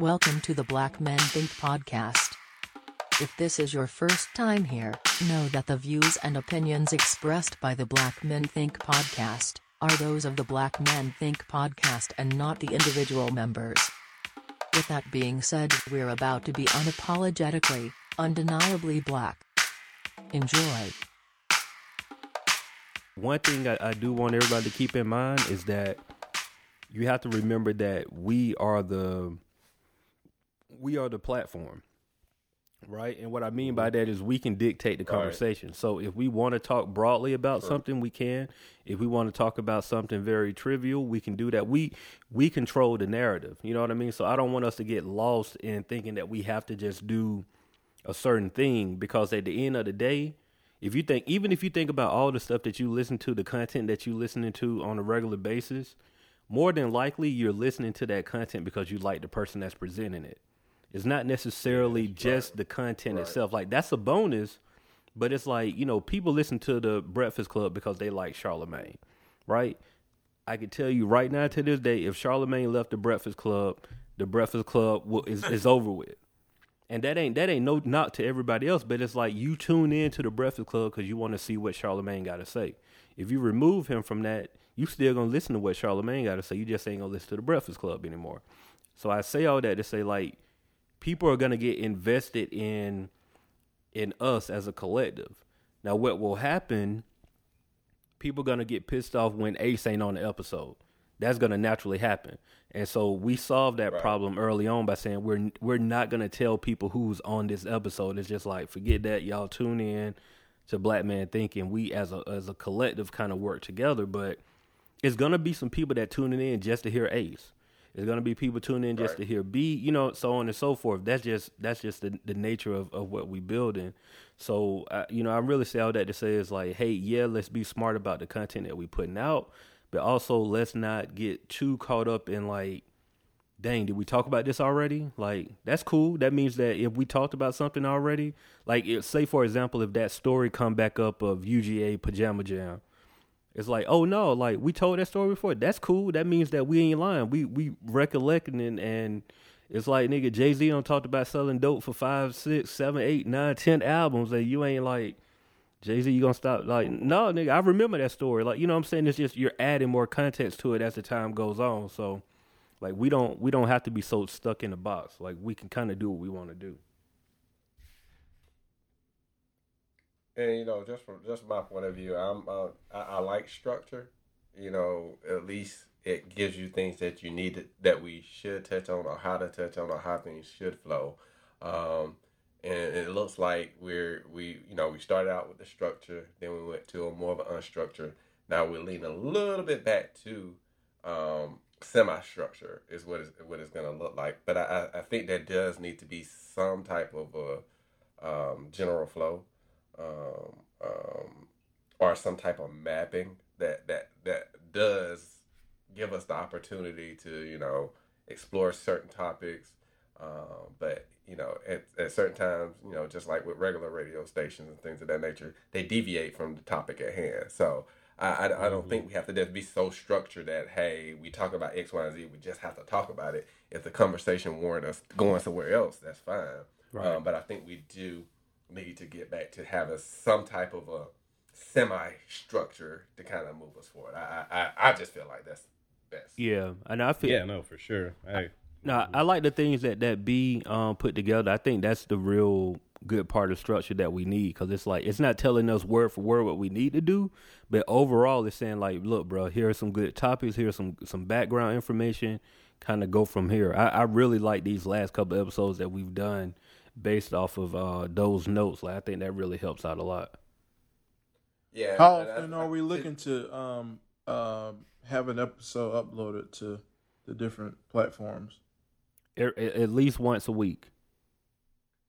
Welcome to the Black Men Think podcast. If this is your first time here, know that the views and opinions expressed by the Black Men Think podcast are those of the Black Men Think podcast and not the individual members. With that being said, we're about to be unapologetically, undeniably black. Enjoy. One thing I, I do want everybody to keep in mind is that you have to remember that we are the we are the platform right? And what i mean by mm-hmm. that is we can dictate the conversation. Right. so if we want to talk broadly about sure. something we can. If we want to talk about something very trivial we can do that. We we control the narrative. You know what i mean? So i don't want us to get lost in thinking that we have to just do a certain thing because at the end of the day if you think even if you think about all the stuff that you listen to the content that you listening to on a regular basis more than likely you're listening to that content because you like the person that's presenting it it's not necessarily yeah, just right. the content right. itself. Like that's a bonus, but it's like you know people listen to the Breakfast Club because they like Charlemagne, right? I can tell you right now to this day, if Charlemagne left the Breakfast Club, the Breakfast Club will, is is over with. And that ain't that ain't no knock to everybody else, but it's like you tune in to the Breakfast Club because you want to see what Charlemagne got to say. If you remove him from that, you still gonna listen to what Charlemagne got to say. You just ain't gonna listen to the Breakfast Club anymore. So I say all that to say like people are going to get invested in in us as a collective. Now, what will happen? People are going to get pissed off when Ace ain't on the episode. That's going to naturally happen. And so we solved that right. problem early on by saying we're we're not going to tell people who's on this episode. It's just like forget that y'all tune in to Black Man Thinking. We as a as a collective kind of work together, but it's going to be some people that tuning in just to hear Ace. There's gonna be people tuning in just right. to hear B, you know, so on and so forth. That's just that's just the, the nature of, of what we building. So uh, you know, I really say all that to say is like, hey, yeah, let's be smart about the content that we putting out, but also let's not get too caught up in like, dang, did we talk about this already? Like that's cool. That means that if we talked about something already, like say for example, if that story come back up of UGA Pajama Jam it's like, oh no, like we told that story before. That's cool. That means that we ain't lying. We we recollecting and, and it's like nigga Jay Z don't talked about selling dope for five, six, seven, eight, nine, ten albums, and you ain't like Jay Z. You gonna stop? Like no, nigga. I remember that story. Like you know what I'm saying. It's just you're adding more context to it as the time goes on. So like we don't we don't have to be so stuck in a box. Like we can kind of do what we want to do. And you know, just from just my point of view, I'm uh, I, I, like structure. You know, at least it gives you things that you need to, that we should touch on, or how to touch on, or how things should flow. Um, and it looks like we're we you know we started out with the structure, then we went to a more of an unstructured. Now we're leaning a little bit back to um, semi-structure is what is what it's going to look like. But I, I think there does need to be some type of a um, general flow um, um, or some type of mapping that that that does give us the opportunity to you know explore certain topics um, but you know at, at certain times you know just like with regular radio stations and things of that nature they deviate from the topic at hand so I, I, I don't mm-hmm. think we have to just be so structured that hey we talk about X Y and Z we just have to talk about it if the conversation warrant us going somewhere else that's fine right. um, but I think we do need to get back to having some type of a semi structure to kind of move us forward. I, I I just feel like that's best. Yeah, and I feel yeah, no, for sure. I no, I like the things that that B um put together. I think that's the real good part of structure that we need because it's like it's not telling us word for word what we need to do, but overall it's saying like, look, bro, here are some good topics, here's some some background information, kind of go from here. I, I really like these last couple episodes that we've done based off of uh, those notes. Like I think that really helps out a lot. Yeah. How often I, I, are we looking to um, uh, have an episode uploaded to the different platforms? At, at least once a week.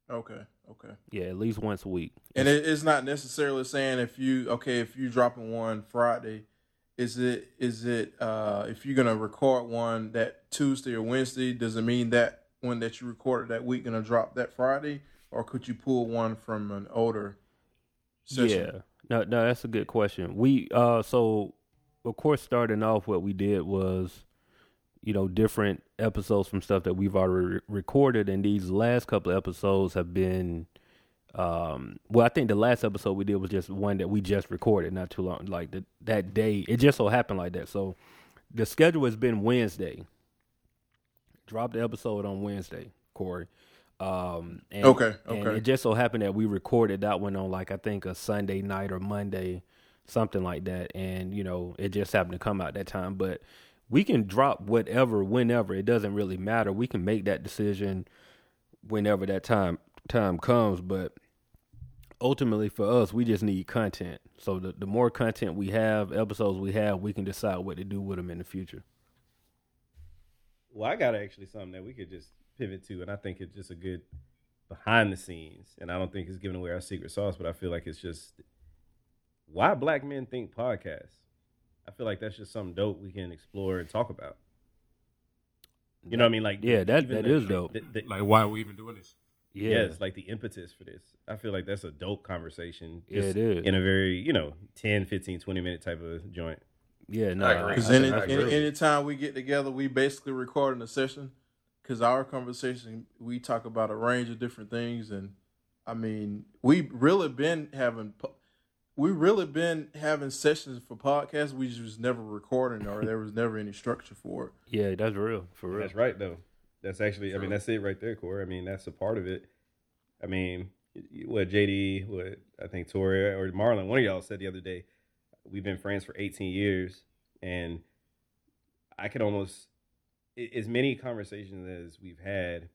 Okay. Okay. Yeah, at least once a week. And it's not necessarily saying if you okay if you dropping one Friday, is it is it uh if you're gonna record one that Tuesday or Wednesday, does it mean that one that you recorded that week gonna drop that Friday, or could you pull one from an older session? Yeah, no, no, that's a good question. We uh, so of course, starting off, what we did was you know, different episodes from stuff that we've already re- recorded, and these last couple of episodes have been. Um, well, I think the last episode we did was just one that we just recorded not too long, like the, that day. It just so happened like that. So the schedule has been Wednesday. Drop the episode on Wednesday, Corey. Um, and, Okay, and okay. it just so happened that we recorded that one on like I think a Sunday night or Monday, something like that. And you know, it just happened to come out that time. But we can drop whatever, whenever. It doesn't really matter. We can make that decision whenever that time time comes. But ultimately, for us, we just need content. So the the more content we have, episodes we have, we can decide what to do with them in the future. Well, I got actually something that we could just pivot to, and I think it's just a good behind the scenes. And I don't think it's giving away our secret sauce, but I feel like it's just why black men think podcasts. I feel like that's just something dope we can explore and talk about. You know what I mean? Like, Yeah, that- even that the- is dope. the- the- Like, why are we even doing this? Yeah, Yes, like the impetus for this. I feel like that's a dope conversation. Yeah, it is. In a very, you know, 10, 15, 20 minute type of joint. Yeah. No, I agree. Because I- any, I any, anytime we get together, we basically record in a session. Because our conversation, we talk about a range of different things, and I mean, we really been having, we really been having sessions for podcasts. We just never recording, or there was never any structure for it. yeah, that's real for real. That's right, though. That's actually, I mean, that's it right there, Corey. I mean, that's a part of it. I mean, what JD, what I think Tori or Marlon, one of y'all said the other day, we've been friends for 18 years, and I could almost, as many conversations as we've had,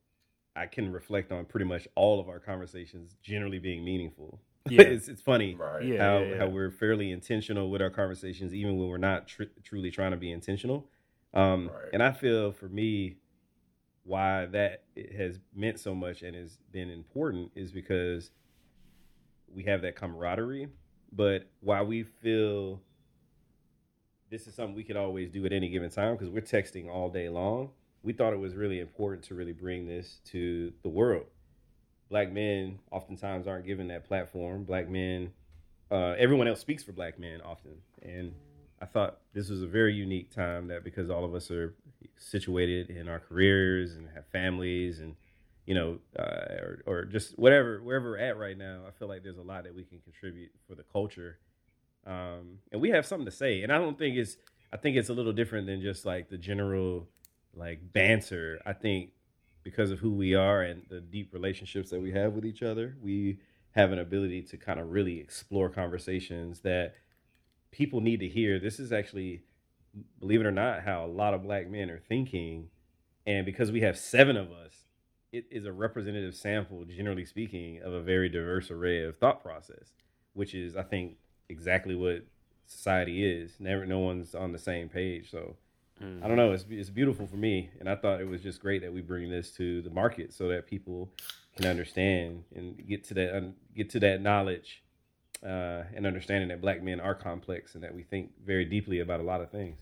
I can reflect on pretty much all of our conversations generally being meaningful. Yeah. it's, it's funny Right. Yeah, how, yeah, yeah. how we're fairly intentional with our conversations, even when we're not tr- truly trying to be intentional. Um, Right. And I feel for me, why that has meant so much and has been important is because we have that camaraderie. But while we feel this is something we could always do at any given time because we're texting all day long, we thought it was really important to really bring this to the world. Black men oftentimes aren't given that platform. Black men, uh, everyone else speaks for black men often. And I thought this was a very unique time that because all of us are situated in our careers and have families and you know uh, or, or just whatever wherever we're at right now i feel like there's a lot that we can contribute for the culture. Um, and we have something to say. And i don't think it's i think it's a little different than just like the general like banter. I think because of who we are and the deep relationships that we have with each other we have an ability to kind of really explore conversations that people need to hear. This is actually believe it or not how a lot of black men are thinking. And because we have seven of us it is a representative sample generally speaking of a very diverse array of thought process which is i think exactly what society is. Never no one's on the same page. So i don't know. It's, it's beautiful for me and i thought it was just great that we bring this to the market so that people can understand and get to that get to that knowledge uh, and understanding that black men are complex and that we think very deeply about a lot of things.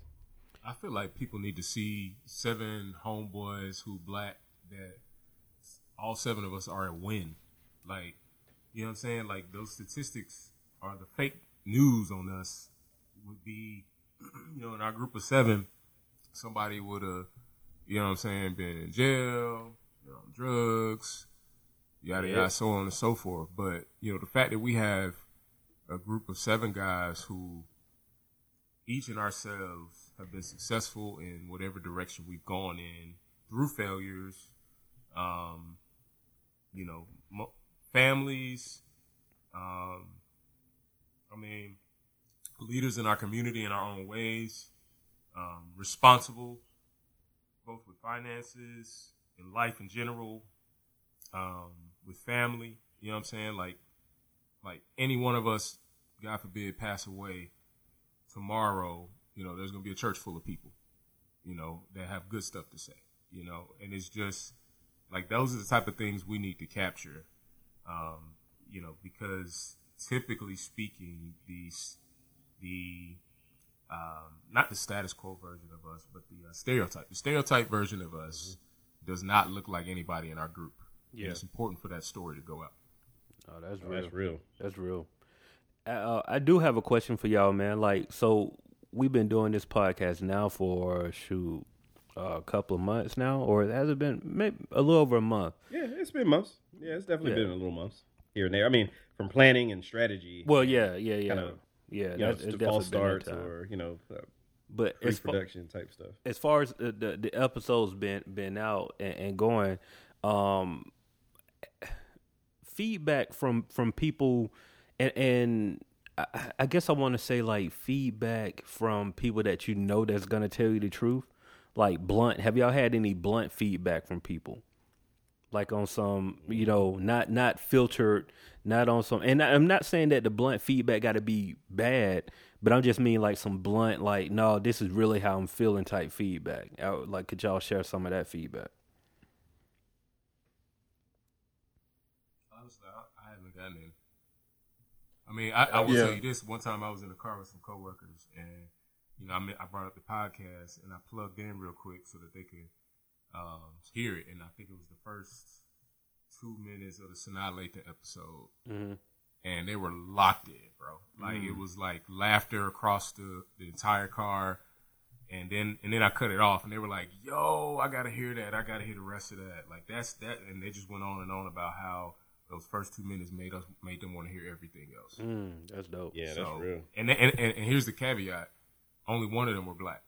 I feel like people need to see seven homeboys who black that all seven of us are a win. Like, you know what I'm saying? Like those statistics are the fake news on us would be, you know, in our group of seven, somebody would have, you know what I'm saying, been in jail, you know, drugs, yada Yeah. yada, so on and so forth. But you know, the fact that we have a group of seven guys who each in ourselves have been successful in whatever direction we've gone in through failures, um, you know, mo- families, um, I mean, leaders in our community in our own ways, um, responsible, both with finances and life in general, um, with family. You know what I'm saying? Like, like any one of us, God forbid, pass away tomorrow. You know, there's gonna be a church full of people, you know, that have good stuff to say. You know, and it's just like those are the type of things we need to capture. Um, you know, because typically speaking, these the um, not the status quo version of us, but the uh, stereotype. The stereotype version of us does not look like anybody in our group. Yeah, it's important for that story to go out. Oh, that's Oh, real. that's real That's real. Uh, I do have a question for y'all, man. Like, so we've been doing this podcast now for shoot a couple of months now, or has it been maybe a little over a month? Yeah, it's been months. Yeah, it's definitely Yeah. been a little months here and there. I mean, from planning and strategy. Well, yeah, yeah, yeah, Kinda, yeah. you know, that's- it's to fall definitely been that starts or you know, uh, but as pre-production type stuff. as far as the, the, the episodes been been out and, and going, um, feedback from from people, and, and I, I guess I want to say like feedback from people that you know that's gonna tell you the truth, like blunt. Have y'all had any blunt feedback from people? Like on some, you know, not not filtered, not on some. And I- I'm not saying that the blunt feedback got to be bad, but I'm just mean like some blunt, like, no, this is really how I'm feeling type feedback. I like, could y'all share some of that feedback? Honestly, I, I haven't gotten any. I mean, I, I will Yeah. tell you this. One time I was in the car with some coworkers, and you know, I mean, I brought up the podcast, and I plugged in real quick so that they could um, hear it. And I think it was the first two minutes of the Sanaa Lathan episode, Mm-hmm. and they were locked in, bro. Like it was like laughter across the, the entire car. And then and then I cut it off, and they were like, "Yo, I gotta hear that. I gotta hear the rest of that." Like that's that, and they just went on and on about how those first two minutes made us made them want to hear everything else. Mm, that's dope. Yeah, So- that's real. And, and and and here's the caveat: only one of them were black.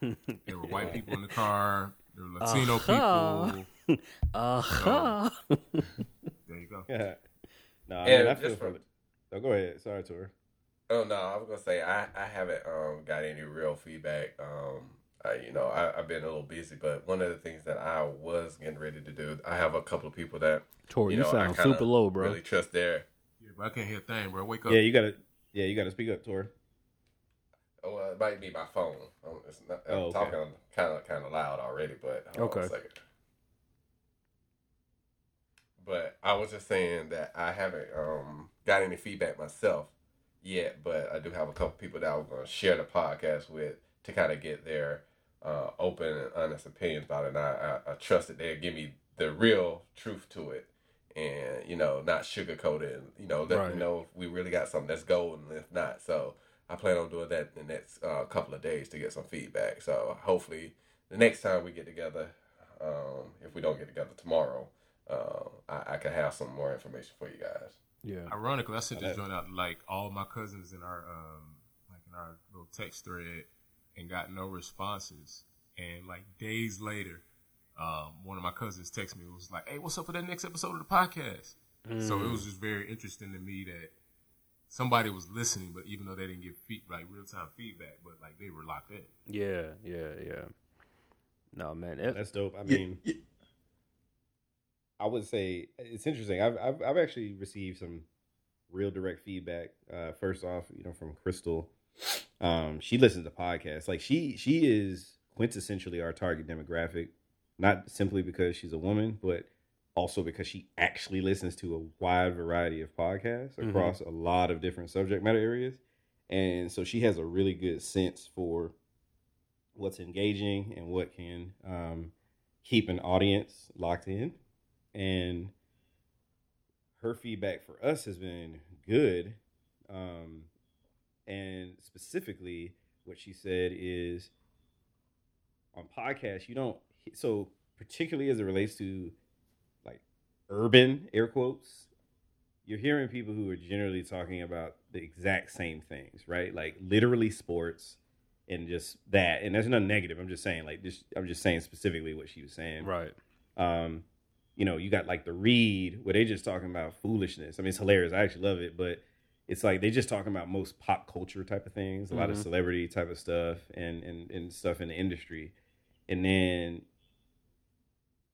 there were white people in the car. There were Latino Uh-huh. people. Uh-huh. There you go. Yeah. no, I, And mean, I feel for from- it. Oh, go ahead. Sorry, Tor. Oh no, I was gonna say I, I haven't um got any real feedback. Um, I, you know I, I've been a little busy, but one of the things that I was getting ready to do, I have a couple of people that Tori, you, know, sound kinda super low, bro. Really trust their. Yeah, but I can't hear a thing, bro. Wake up. Yeah, you gotta. Yeah, you gotta speak up, Tor. Oh, well, it might be my phone. It's not, I'm Oh, okay. talking kind of kind of loud already, but hold on a Okay. second. But I was just saying that I haven't um, got any feedback myself yet, but I do have a couple people that I'm going to share the podcast with to kind of get their uh, open and honest opinions about it. And I, I, I trust that they'll give me the real truth to it and, you know, not sugarcoat it and, you know, let Right. me know if we really got something that's gold and if not. So I plan on doing that in the next uh, couple of days to get some feedback. So hopefully the next time we get together, um, if we don't get together tomorrow, uh, I, I can have some more information for you guys. Yeah. Ironically, I sent this joint out like all my cousins in our um like in our little text thread and got no responses. And like days later, um, one of my cousins texted me and was like, "Hey, what's up with that next episode of the podcast?" So it was just very interesting to me that somebody was listening, but even though they didn't give feed, like real time feedback, but like they were locked in. Yeah, yeah, yeah. No, man. It, That's dope. I Yeah, mean, yeah. I would say it's interesting. I've I've, I've actually received some real direct feedback. Uh, first off, you know, from Crystal. Um, she listens to podcasts. Like she she is quintessentially our target demographic, not simply because she's a woman, but also because she actually listens to a wide variety of podcasts Mhm. across a lot of different subject matter areas. And so she has a really good sense for what's engaging and what can um, keep an audience locked in. And her feedback for us has been good. Um, and specifically, what she said is on podcasts, you don't, so particularly as it relates to urban air quotes, you're hearing people who are generally talking about the exact same things, right? Like literally sports and just that. And there's nothing negative. I'm just saying, like, just, I'm just saying specifically what she was saying right. um, you know, you got like the read where they just talking about foolishness. I mean, it's hilarious. I actually love it, but it's like they just talking about most pop culture type of things, a lot of Mhm. celebrity type of stuff, and and and stuff in the industry, and then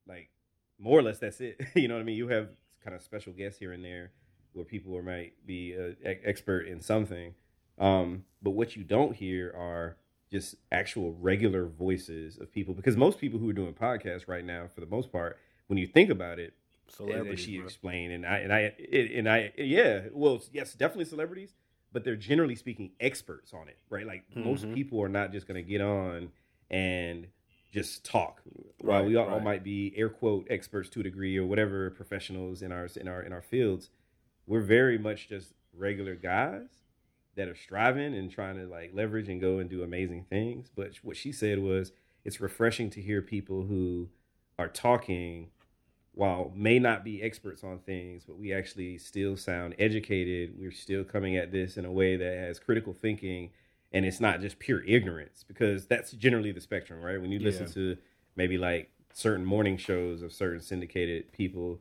like more or less that's it. you know what I mean? You have kind of special guests here and there where people might be an expert in something, um, but what you don't hear are just actual regular voices of people because most people who are doing podcasts right now, for the most part, when you think about it, Celebrities, she bro. explained, and I and I it, and I yeah, well, yes, definitely celebrities, but they're generally speaking experts on it, right? Like most Mhm. people are not just going to get on and just talk. While Right, we all, all right. might be air quote experts to a degree or whatever professionals in our in our in our fields, we're very much just regular guys that are striving and trying to like leverage and go and do amazing things. But what she said was, it's refreshing to hear people who are talking while may not be experts on things, but we actually still sound educated. We're still coming at this in a way that has critical thinking and it's not just pure ignorance because that's generally the spectrum, right? When you listen Yeah. to maybe like certain morning shows of certain syndicated people,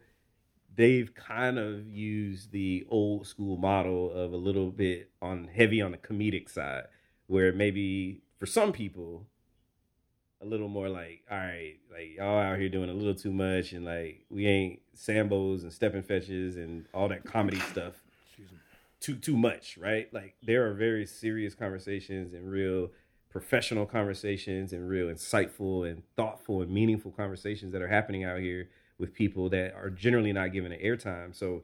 they've kind of used the old school model of a little bit on heavy on the comedic side, where maybe for some people, a little more like, all right, like y'all out here doing a little too much, and like we ain't Sambos and Stepin Fetchits and all that comedy stuff too too much, right? Like there are very serious conversations and real professional conversations and real insightful and thoughtful and meaningful conversations that are happening out here with people that are generally not given an airtime. So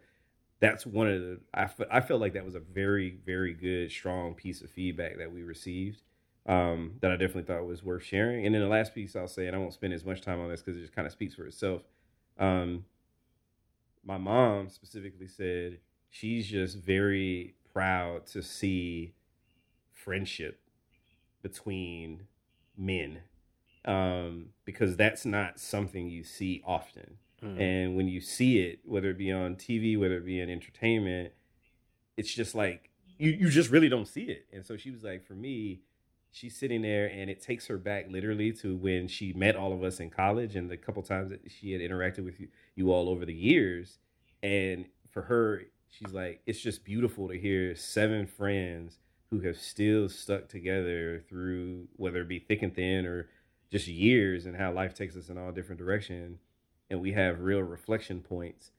that's one of the I, I felt like that was a very very good strong piece of feedback that we received um, that I definitely thought was worth sharing. And then the last piece I'll say, and I won't spend as much time on this because it just kind of speaks for itself. Um, my mom specifically said she's just very proud to see friendship between men um, because that's not something you see often. Mm. And when you see it, whether it be on TV, whether it be in entertainment, it's just like you, you just really don't see it. And so she was like, for me, she's sitting there and it takes her back literally to when she met all of us in college and the couple times that she had interacted with you, you all over the years. And for her, she's like, it's just beautiful to hear seven friends who have still stuck together through whether it be thick and thin or just years and how life takes us in all different directions and we have real reflection points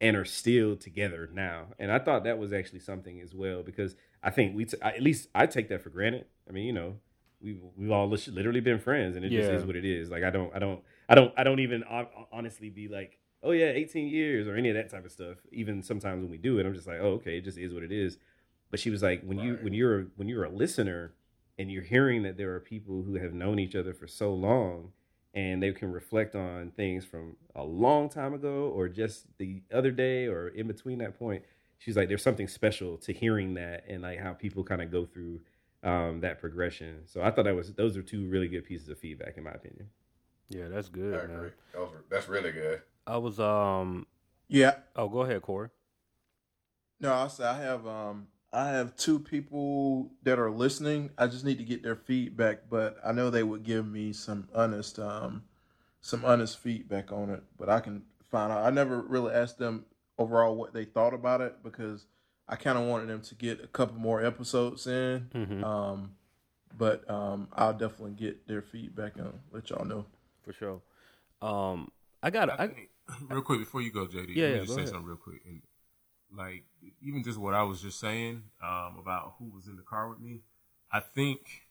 and are still together now. And I thought that was actually something as well because I think we, t- I, at least I take that for granted. I mean, you know, we've we've all literally been friends, and it just is what it is. Like I don't, I don't, I don't, I don't even honestly be like, oh yeah, eighteen years or any of that type of stuff. Even sometimes when we do it, I'm just like, oh okay, it just is what it is. But she was like, when you when you're when you're a listener and you're hearing that there are people who have known each other for so long and they can reflect on things from a long time ago or just the other day or in between that point she's like there's something special to hearing that and like how people kind of go through um, that progression so i thought that was those are two really good pieces of feedback in my opinion Yeah, that's I good, agree. man. Those were, that's really good. I was um. Yeah. Oh, go ahead, Corey. No, I say I have um I have two people that are listening. I just need to get their feedback, but I know they would give me some honest um some honest feedback on it. But I can find out. I never really asked them overall what they thought about it because I kind of wanted them to get a couple more episodes in. Mhm. Um, but um, I'll definitely get their feedback and let y'all know. For sure. Um, I got. I I, think, real quick before you go, JD. Yeah, let me yeah, just say ahead. something real quick. And like even just what I was just saying um, about who was in the car with me, I think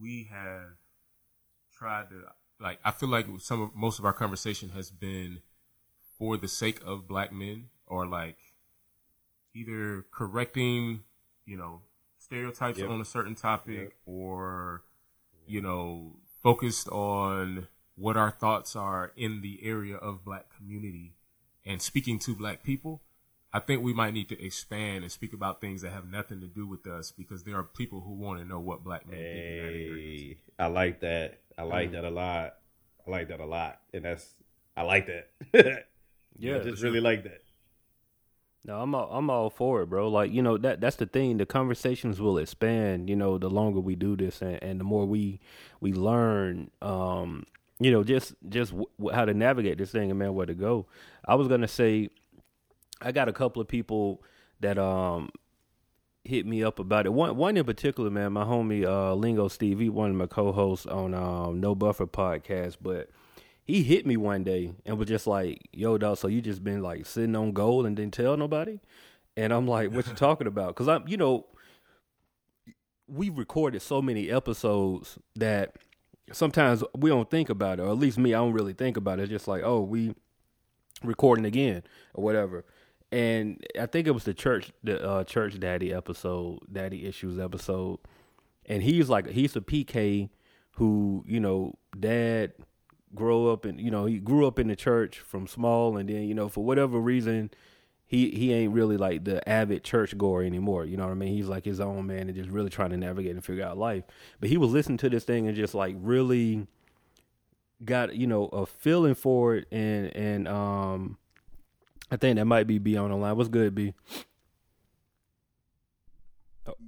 we have tried to like. I feel like some of most of our conversation has been for the sake of black men, or like either correcting, you know, stereotypes Yep. on a certain topic, Yep. or you know, focused on what our thoughts are in the area of black community and speaking to black people. I think we might need to expand and speak about things that have nothing to do with us because there are people who want to know what black men think in hey i like that i like Mm. that a lot i like that a lot and that's i like that Yeah, i for just sure. really like that No, I'm all, I'm all for it, bro. Like you know that that's the thing. The conversations will expand. You know, the longer we do this, and, and the more we we learn. Um, you know, just just w- how to navigate this thing and man, where to go. I was gonna say, I got a couple of people that um hit me up about it. One one in particular, man, my homie uh Lingo Steve, he one of my co-hosts on um No Buffer podcast, but he hit me one day and was just like, "Yo, dog, so you just been like sitting on gold and didn't tell nobody?" And I'm like, "What you talking about?" Because I'm, you know, we recorded so many episodes that sometimes we don't think about it, or at least me, I don't really think about it. It's just like, oh, we recording again or whatever. And I think it was the church, the uh, church daddy episode, daddy issues episode, and he's like, he's a PK who, you know, dad grow up in, you know, he grew up in the church from small, and then, you know, for whatever reason, he he ain't really like the avid church goer anymore. You know what I mean? He's like his own man and just really trying to navigate and figure out life. But he was listening to this thing and just like really got you know a feeling for it, and and um, I think that might be B on the line. What's good, B?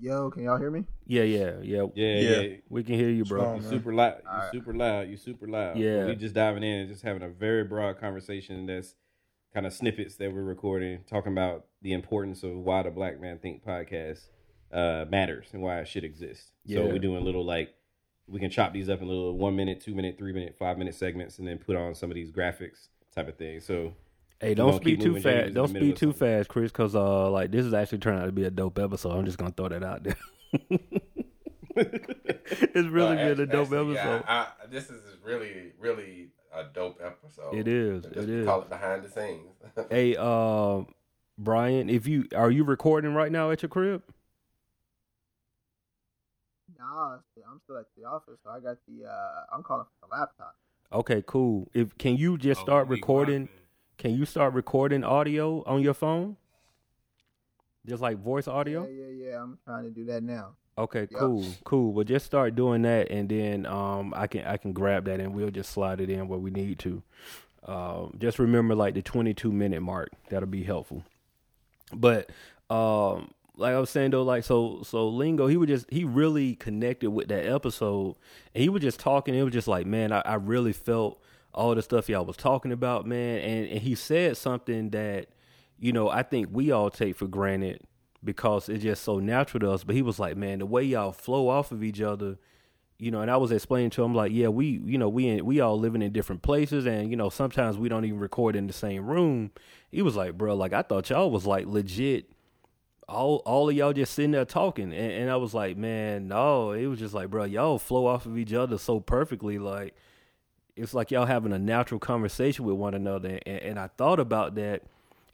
Yo, can y'all hear me? Yeah, yeah, yeah. Yeah, Yeah. yeah. We can hear you, bro. Strong, You man. super loud. You Alright. super loud. You super loud. Yeah. We just diving in and just having a very broad conversation that's kind of snippets that we're recording, talking about the importance of why the Black Man Think podcast uh, matters and why it should exist. So we're doing little like we can chop these up in little one minute, two minute, three minute, five minute segments, and then put on some of these graphics type of thing. So Hey, don't speak too moving, Jamie was fast. Don't the speak too something. fast, Chris, because uh, like this is actually turning out to be a dope episode. I'm just gonna throw that out there. it's really Uh, been a dope actually, episode. yeah, I, this is really, really a dope episode. It is, Just it is. Call it behind the scenes. Hey, uh, Brian, if you are you recording right now at your crib? Nah, I'm still at the office, so I got the. uh I'm calling from the laptop. Okay, cool. If can you just Oh, start recording? rocking. Can you start recording audio on your phone? Just like voice audio? Yeah, yeah, yeah. I'm trying to do that now. Okay, Yep. cool, cool. Well, just start doing that, and then um, I can I can grab that, and we'll just slide it in where we need to. Um, just remember like the 22 minute mark. That'll be helpful. But um, like I was saying though, like so so Lingo, he was just he really connected with that episode, and he was just talking. It was just like, man, I, I really felt all the stuff y'all was talking about, man, and and he said something that you know I think we all take for granted because it's just so natural to us. But he was like, man, the way y'all flow off of each other, you know. And I was explaining to him like, yeah, we, you know, we in, we all living in different places, and you know, sometimes we don't even record in the same room. He was like, bro, like I thought y'all was like legit. All all of y'all just sitting there talking, and, and I was like, man, no. It was just like, bro, y'all flow off of each other so perfectly, like it's like y'all having a natural conversation with one another. And, and I thought about that.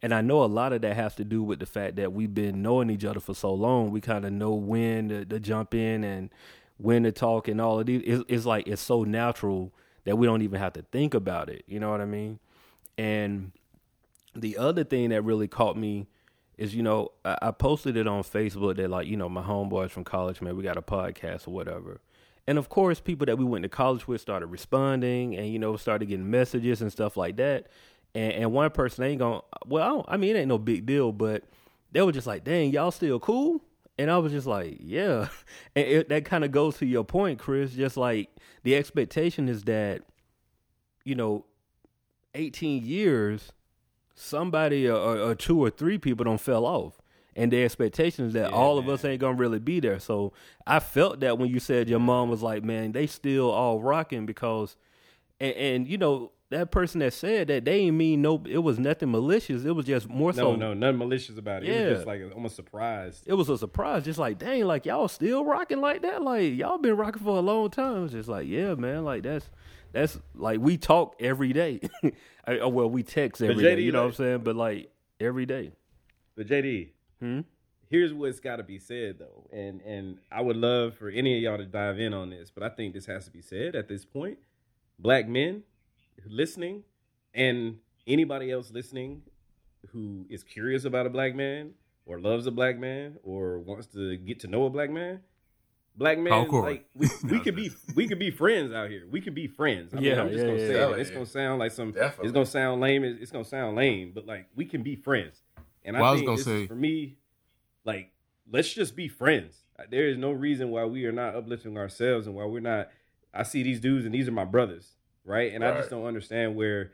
And I know a lot of that has to do with the fact that we've been knowing each other for so long. We kind of know when to, to jump in and when to talk and all of these. It's, it's like it's so natural that we don't even have to think about it. You know what I mean? And the other thing that really caught me is, you know, I, I posted it on Facebook that, like, you know, my homeboys from college, man, we got a podcast or whatever. And of course, people that we went to college with started responding and, you know, started getting messages and stuff like that. And, and one person ain't going, well, I, don't- I mean, it ain't no big deal, but they were just like, dang, y'all still cool? And I was just like, yeah. And it, that kind of goes to your point, Chris. Just like the expectation is that, you know, 18 years, somebody or, or, two or three people don't fell off. And the expectation is that Yeah, all of us ain't gonna really be there. So I felt that when you said your mom was like, man, they still all rocking because, and, and you know, that person that said that they ain't mean no, it was nothing malicious. It was just more no, so, no, no, nothing malicious about it. It Yeah. was just like almost surprised. it was a surprise. Just like, dang, like y'all still rocking like that. Like y'all been rocking for a long time. It's just like, yeah, man, like that's that's like we talk every day. I, oh, well, we text every day. JD, You know what I'm saying? But like every day. But JD, Hmm? here's what's got to be said though, and and I would love for any of y'all to dive in on this, but I think this has to be said at this point. Black men listening, and anybody else listening who is curious about a black man or loves a black man or wants to get to know a black man. Black man, Paul like we, we could be, we could be friends out here. We could be friends. I mean, Yeah, I'm just yeah, gonna yeah, say yeah. it. It's gonna sound like some. Definitely. It's gonna sound lame. It's, it's gonna sound lame, but like we can be friends. And Well, I I was think gonna say- for me, like let's just be friends. There is no reason why we are not uplifting ourselves and why we're not. I see these dudes and these are my brothers, right? And I just don't understand where,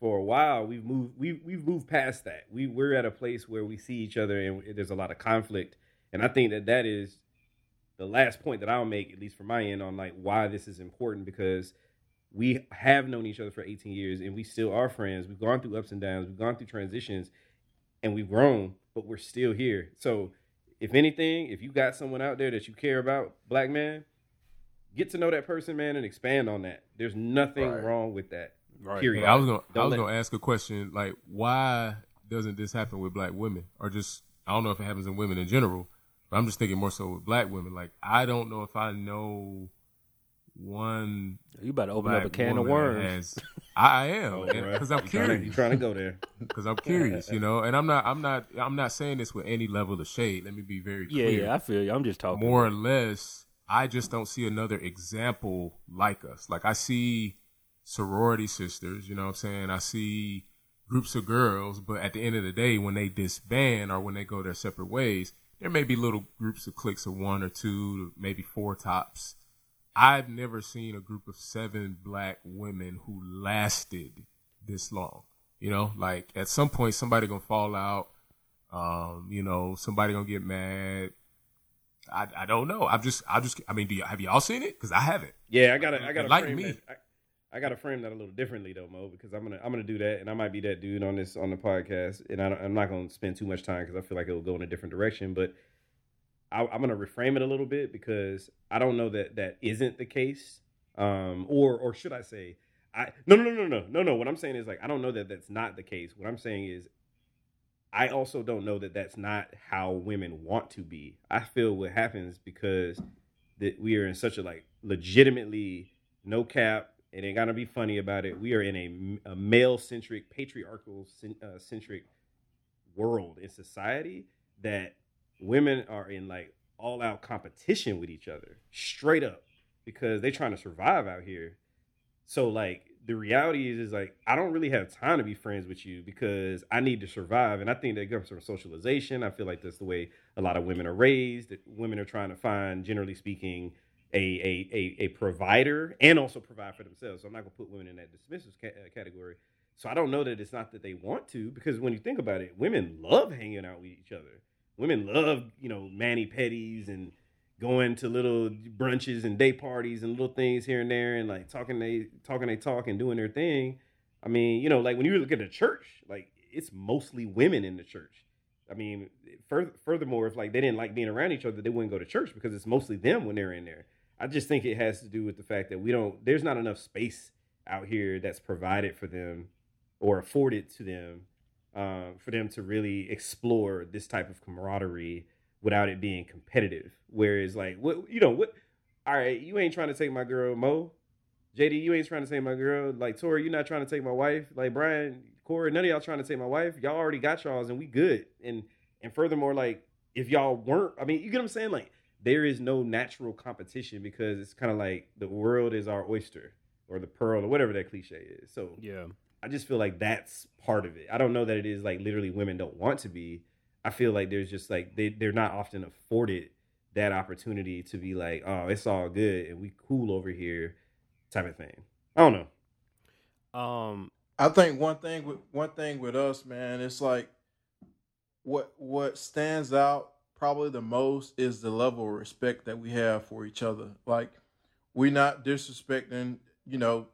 for a while, we've moved. We we've moved past that. We we're at a place where we see each other and there's a lot of conflict. And I think that that is the last point that I'll make, at least from my end, on like why this is important because we have known each other for 18 years and we still are friends. We've gone through ups and downs. We've gone through transitions and we've grown, but we're still here. So, if anything, if you got someone out there that you care about, black man, get to know that person, man, and expand on that. There's nothing Right. wrong with that. Right. Period. Yeah, I was gonna I Don't was gonna ask a question like why doesn't this happen with black women or just I don't know if it happens in women in general, but I'm just thinking more so with black women. Like I don't know if I know one You about to open up a can of worms. Has, I I am Oh, because I'm You trying, to, curious trying to go there? because I'm curious, you know, and I'm not I'm not I'm not saying this with any level of shade. Let me be very Yeah, clear. yeah, I feel you. I'm just talking. more or less, I just don't see another example like us. Like I see sorority sisters. You know what I'm saying? I see groups of girls, but at the end of the day, when they disband or when they go their separate ways, there may be little groups of cliques of one or two, maybe four tops. I've never seen a group of seven black women who lasted this long. You know, like at some point somebody gonna fall out. Um, you know, somebody gonna get mad. I, I don't know. I'm just I just I mean, do you, have y'all seen it? Because I haven't. Yeah, I gotta I gotta Like frame me. that. I, I gotta frame that a little differently though, Mo, because I'm gonna I'm gonna do that, and I might be that dude on this on the podcast, and I don't, I'm not gonna spend too much time because I feel like it will go in a different direction, but I, I'm gonna reframe it a little bit because I don't know that that isn't the case, um, or or should I say, I no no no no no no no. What I'm saying is like I don't know that that's not the case. What I'm saying is I also don't know that that's not how women want to be. I feel what happens because that we are in such a like legitimately no cap. It ain't gonna be funny about it. We are in a, a male centric, patriarchal uh, centric world in society that women are in like all out competition with each other, straight up, because they're trying to survive out here. So like the reality is is like I don't really have time to be friends with you because I need to survive. And I think that comes from socialization. I feel like that's the way a lot of women are raised. That women are trying to find, generally speaking, a a a, a provider and also provide for themselves. So I'm not gonna put women in that dismissive ca- uh, category. So I don't know that it's not that they want to because when you think about it, women love hanging out with each other. Women love you know mani pedis and going to little brunches and day parties and little things here and there and like talking they talking they talk and doing their thing. I mean, you know, like when you look at the church, like it's mostly women in the church. I mean, further, furthermore, if like they didn't like being around each other, they wouldn't go to church because it's mostly them when they're in there. I just think it has to do with the fact that we don't. There's not enough space out here that's provided for them or afforded to them um, for them to really explore this type of camaraderie without it being competitive. Whereas, like, what you know, what? All right, you ain't trying to take my girl Mo, JD. You ain't trying to take my girl. Like Tori, you not trying to take my wife. Like Brian, Corey, none of y'all trying to take my wife. Y'all already got y'all's, and we good. And and furthermore, like, if y'all weren't, I mean, you get what I'm saying? Like, there is no natural competition because it's kind of like the world is our oyster or the pearl or whatever that cliche is. So Yeah. I just feel like that's part of it. I don't know that it is like literally women don't want to be. I feel like there's just like they they're not often afforded that opportunity to be like, oh, it's all good and we cool over here, type of thing. I don't know. Um. I think one thing with one thing with us, man, it's like what what stands out probably the most is the level of respect that we have for each other. Like we're not disrespecting, you know,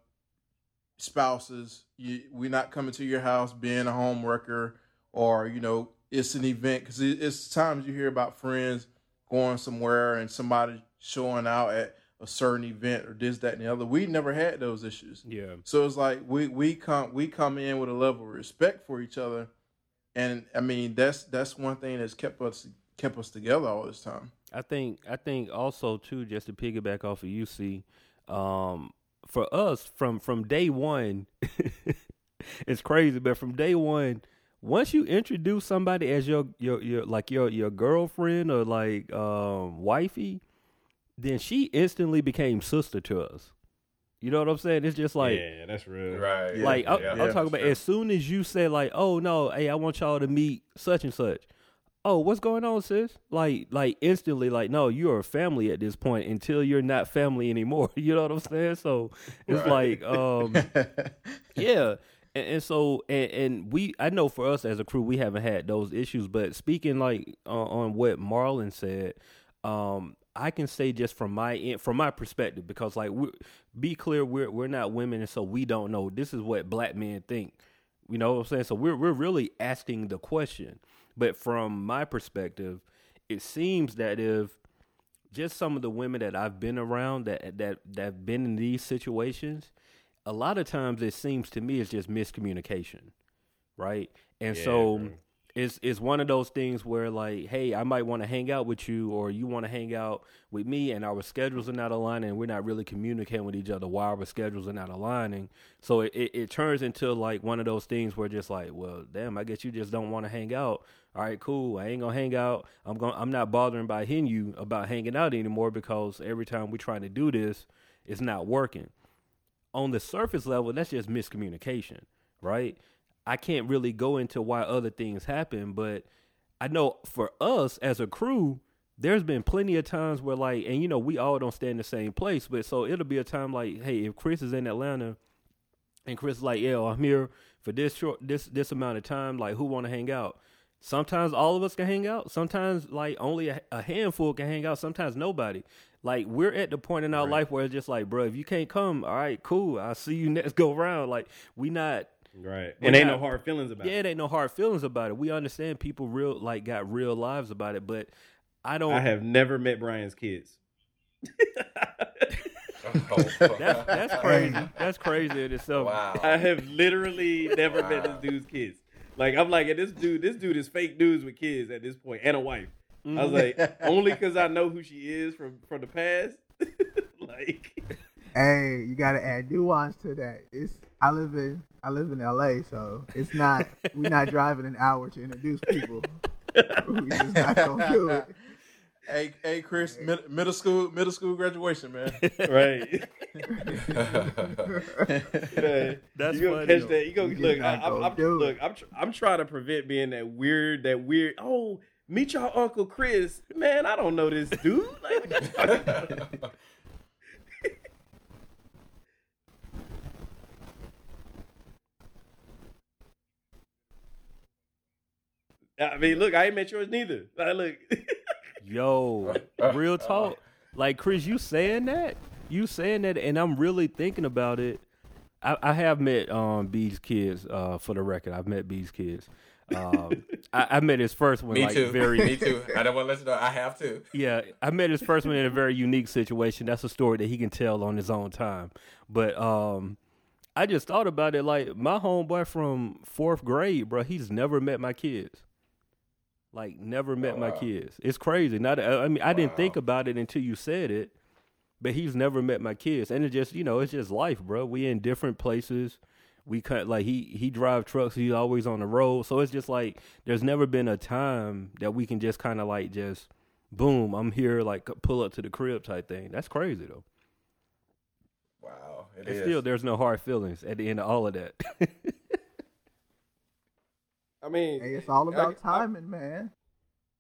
spouses. You, we're not coming to your house being a home wrecker or you know it's an event because it, it's times you hear about friends going somewhere and somebody showing out at a certain event or this that and the other. We never had those issues. Yeah. So it's like we we come we come in with a level of respect for each other, and I mean that's that's one thing that's kept us kept us together all this time. I think I think also too, just to piggyback off of UC, um, for us from from day one, it's crazy, but from day one, once you introduce somebody as your your your like your your girlfriend or like um wifey, then she instantly became sister to us. You know what I'm saying? It's just like yeah, that's real. Right. like I, yeah, I'm yeah, talking about sure. as soon as you say like, oh no, hey, I want y'all to meet such and such. Oh, what's going on, sis? Like, like instantly, like, no, you're a family at this point until you're not family anymore. You know what I'm saying? So it's Right. like, um, yeah, and, and so and, and we, I know for us as a crew, we haven't had those issues. But speaking like uh, on what Marlon said, um, I can say just from my end, from my perspective, because like we be clear, we're we're not women, and so we don't know. This is what black men think. You know what I'm saying? So we're we're really asking the question. But from my perspective, it seems that if just some of the women that I've been around that that that have been in these situations, a lot of times it seems to me it's just miscommunication, right? And Yeah, so bro. it's it's one of those things where like, hey, I might want to hang out with you, or you want to hang out with me, and our schedules are not aligning, and we're not really communicating with each other while our schedules are not aligning. So it, it, it turns into like one of those things where just like, well, damn, I guess you just don't want to hang out. All right, cool. I ain't gonna hang out. I'm going. I'm not bothering by hitting you about hanging out anymore because every time we're trying to do this, it's not working. On the surface level, that's just miscommunication, right? I can't really go into why other things happen, but I know for us as a crew, there's been plenty of times where like, and you know, we all don't stay in the same place, but so it'll be a time like, hey, if Chris is in Atlanta, and Chris is like, yo, I'm here for this short, this this amount of time. Like, who want to hang out? Sometimes all of us can hang out. Sometimes like only a, a handful can hang out. Sometimes nobody. Like we're at the point in our life where it's just like, bro, if you can't come, all right, cool. I'll see you next go round. Like we not Right. And ain't not- no hard feelings about yeah, it. Yeah, it ain't no hard feelings about it. We understand people real like got real lives about it, but I don't. I have never met Brian's kids. That's that's crazy. That's crazy in itself. wow. I have literally never met this dude's kids. Like I'm like, this dude, this dude is fake dudes with kids at this point and a wife. I was mm-hmm. like, only because I know who she is from from the past. like, Hey, you gotta add nuance to that. It's I live in I live in LA, so it's not we're not driving an hour to introduce people. we just not gonna do it. Hey, hey, Chris, mid, middle school, middle school graduation, man. right? That's you gonna funny, catch that? You go You look. I, I'm, I'm, look. it. I'm tr- I'm trying to prevent being that weird, that weird. Oh, meet y'all Uncle Chris. Man, I don't know this dude. Like, what you talking about? I mean, look, I ain't met yours neither. Like, look, Yo, real talk. Like Chris, you saying that? You saying that? And I'm really thinking about it. I, I have met um B's kids. Uh, for the record, I've met B's kids. Um, I, I met his first one. Me like too. Very Me too. I don't want to listen know. I have to. Yeah, I met his first one in a very unique situation. That's a story that he can tell on his own time. But um, I just thought about it. Like my homeboy from fourth grade, bro, he's never met my kids. Like never met my wow. kids. It's crazy. Not, I mean, I didn't think about it until you said it. But he's never met my kids, and it just you know it's just life, bro. We in different places. We cut like he he drive trucks. He's always on the road, so it's just like there's never been a time that we can just kind of like just boom, I'm here, like pull up to the crib type thing. That's crazy though. Wow. It And is. still, there's no hard feelings at the end of all of that. I mean, Hey, it's all about I- I- timing, man.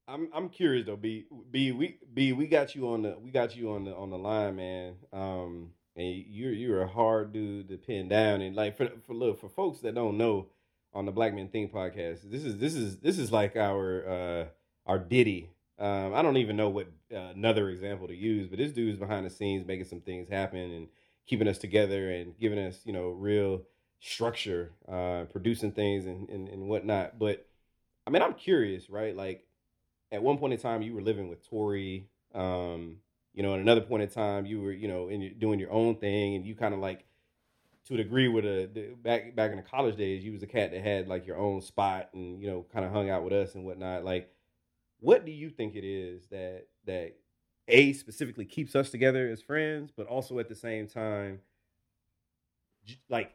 I'm I'm curious though, B B we B we got you on the we got you on the on the line, man. Um, and you're you're a hard dude to pin down, and like for for look for folks that don't know, on the Black Men Think podcast, this is this is this is like our uh our Diddy. Um, I don't even know what uh, another example to use, but this dude's behind the scenes making some things happen and keeping us together and giving us you know real structure, uh, producing things and, and and whatnot. But I mean, I'm curious, right? Like at one point in time you were living with Tori. Um, you know, at another point in time you were, you know, in doing your own thing, and you kind of like, to a degree, with a the, back back in the college days, you was a cat that had like your own spot, and you know, kind of hung out with us and whatnot. Like, what do you think it is that that a specifically keeps us together as friends, but also at the same time, like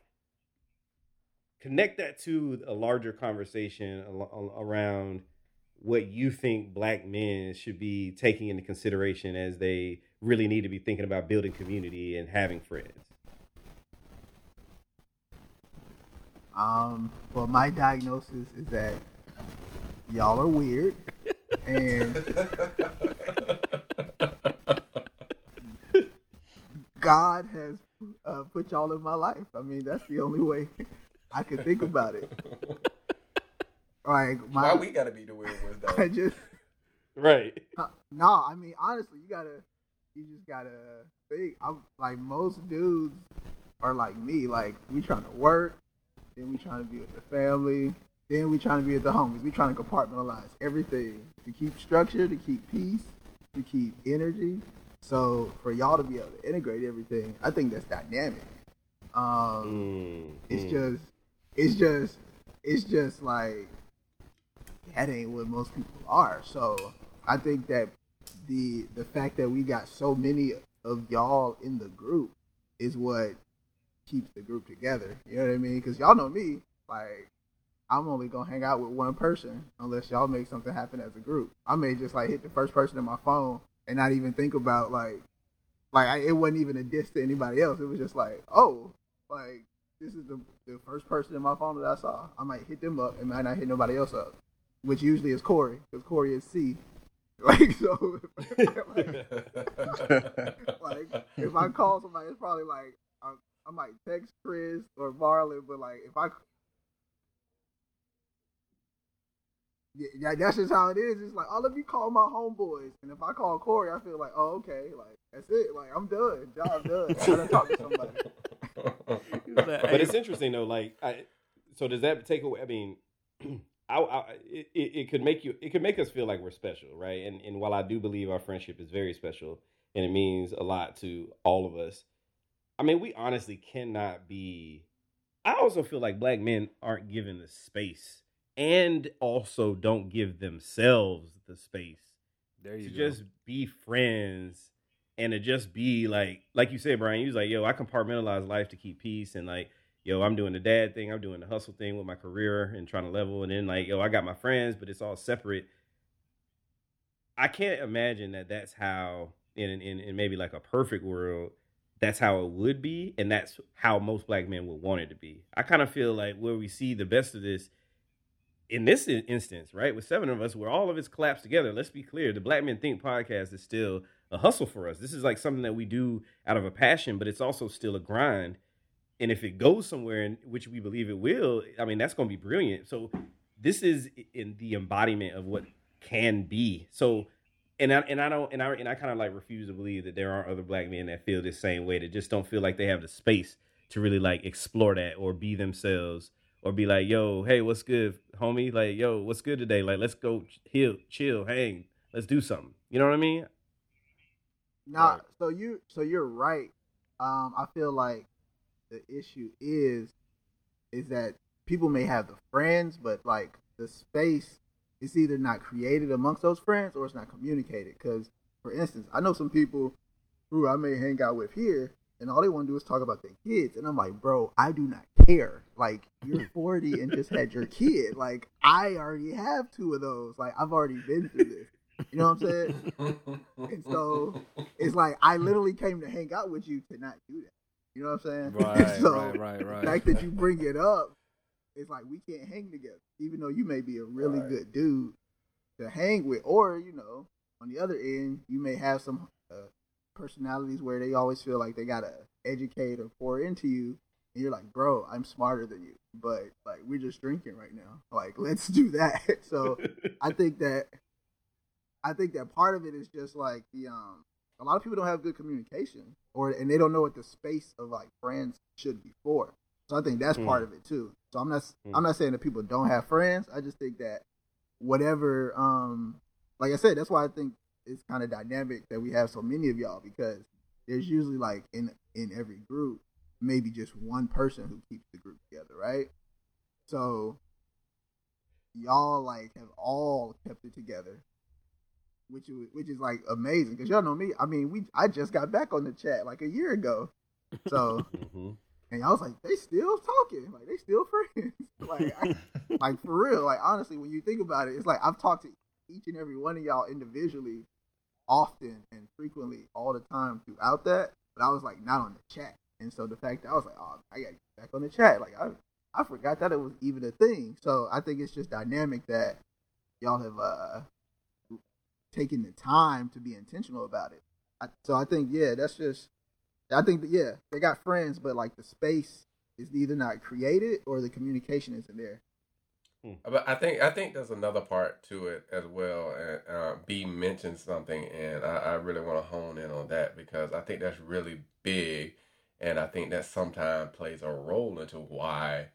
connect that to a larger conversation al- around what you think black men should be taking into consideration as they really need to be thinking about building community and having friends. Um, well, my diagnosis is that y'all are weird, and God has uh, put y'all in my life. I mean, that's the only way I can think about it. Like Why we gotta be the weird ones though? I just Right. uh, no. I mean, honestly, you gotta, you just gotta think. I'm like most dudes are like me. Like we trying to work, then we trying to be with the family, then we trying to be with the homies. We trying to compartmentalize everything to keep structure, to keep peace, to keep energy. So for y'all to be able to integrate everything, I think that's dynamic. Um, Mm, it's mm. just, it's just, it's just like that ain't what most people are. So I think that the the fact that we got so many of y'all in the group is what keeps the group together. You know what I mean? Because y'all know me, like I'm only gonna hang out with one person unless y'all make something happen as a group. I may just like hit the first person in my phone and not even think about like like I, it wasn't even a diss to anybody else. It was just like, oh, like this is the the first person in my phone that I saw. I might hit them up and might not hit nobody else up, which usually is Corey because Corey is C. Like so, like, like if I call somebody, it's probably like I, I might text Chris or Marlon, but like if I yeah, that's just how it is. It's like all of you call my homeboys, and if I call Corey, I feel like, oh, okay, like that's it. Like I'm done, job done. I gotta talk to somebody. but it's interesting though. Like, I, so does that take away? I mean, I, I it, it could make you, it could make us feel like we're special, right? And and while I do believe our friendship is very special and it means a lot to all of us, I mean, we honestly cannot be. I also feel like black men aren't given the space and also don't give themselves the space There you to go. just be friends and to just be like like you said brian you was like yo i compartmentalize life to keep peace and like yo i'm doing the dad thing i'm doing the hustle thing with my career and trying to level. And then like yo i got my friends but it's all separate. I can't imagine that that's how in in, in maybe like a perfect world that's how it would be and that's how most black men would want it to be. I kind of feel like where we see the best of this in this instance, right, with seven of us, where all of it's collapsed together, let's be clear, the Black Men Think podcast is still a hustle for us. This is like something that we do out of a passion, but it's also still a grind. And if it goes somewhere in which we believe it will, I mean, that's going to be brilliant. So this is in the embodiment of what can be. So, and I and I don't and I and I kind of like refuse to believe that there aren't other black men that feel the same way that just don't feel like they have the space to really like explore that or be themselves or be like, yo, hey, what's good, homie? Like, yo, what's good today? Like, let's go chill, chill, hang, let's do something. You know what I mean? Nah, Right. so you so you're right. Um, I feel like the issue is is that people may have the friends, but like the space is either not created amongst those friends or it's not communicated. Because, for instance, I know some people who I may hang out with here, and all they want to do is talk about their kids, and I'm like, bro, I do not care. Like you're 40 and just had your kid. Like I already have two of those. Like I've already been through this. You know what I'm saying? And so it's like I literally came to hang out with you to not do that. You know what I'm saying? Right, so right, right, the right. fact that you bring it up, it's like we can't hang together, even though you may be a really Right. good dude to hang with, or you know, on the other end, you may have some uh, personalities where they always feel like they gotta educate or pour into you, and you're like, bro, I'm smarter than you, but like we're just drinking right now. Like let's do that. so I think that I think that part of it is just like the um a lot of people don't have good communication or and they don't know what the space of like friends should be for. So I think that's part of it too. So I'm not I'm not saying that people don't have friends. I just think that whatever um like I said, that's why I think it's kind of dynamic that we have so many of y'all because there's usually like in in every group maybe just one person who keeps the group together, right? So y'all like have all kept it together which is which is like amazing because y'all know me. I mean, we I just got back on the chat like a year ago, so Mhm. and I was like, they still talking, like they still friends, like I, like for real. Like honestly, when you think about it, it's like I've talked to each and every one of y'all individually, often and frequently all the time throughout that, but I was like not on the chat, and so the fact that I was like, oh, I got back on the chat, like I I forgot that it was even a thing. So I think it's just dynamic that y'all have uh taking the time to be intentional about it. I, so I think yeah, that's just I think that yeah, they got friends, but like the space is either not created or the communication isn't there. But I think I think there's another part to it as well. And uh, B mentioned something, and I, I really want to hone in on that because I think that's really big, and I think that sometimes plays a role into why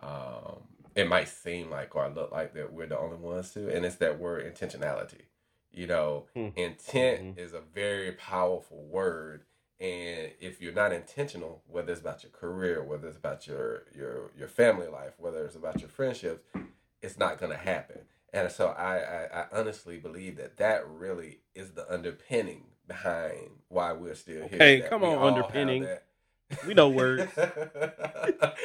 um, it might seem like or look like that we're the only ones to, and it's that word intentionality. You know, Hmm. intent is a very powerful word, and if you're not intentional, whether it's about your career, whether it's about your your your family life, whether it's about your friendships, it's not going to happen. And so I, I I honestly believe that that really is the underpinning behind why we're still here. Okay, that come on, underpinning. that- We know words.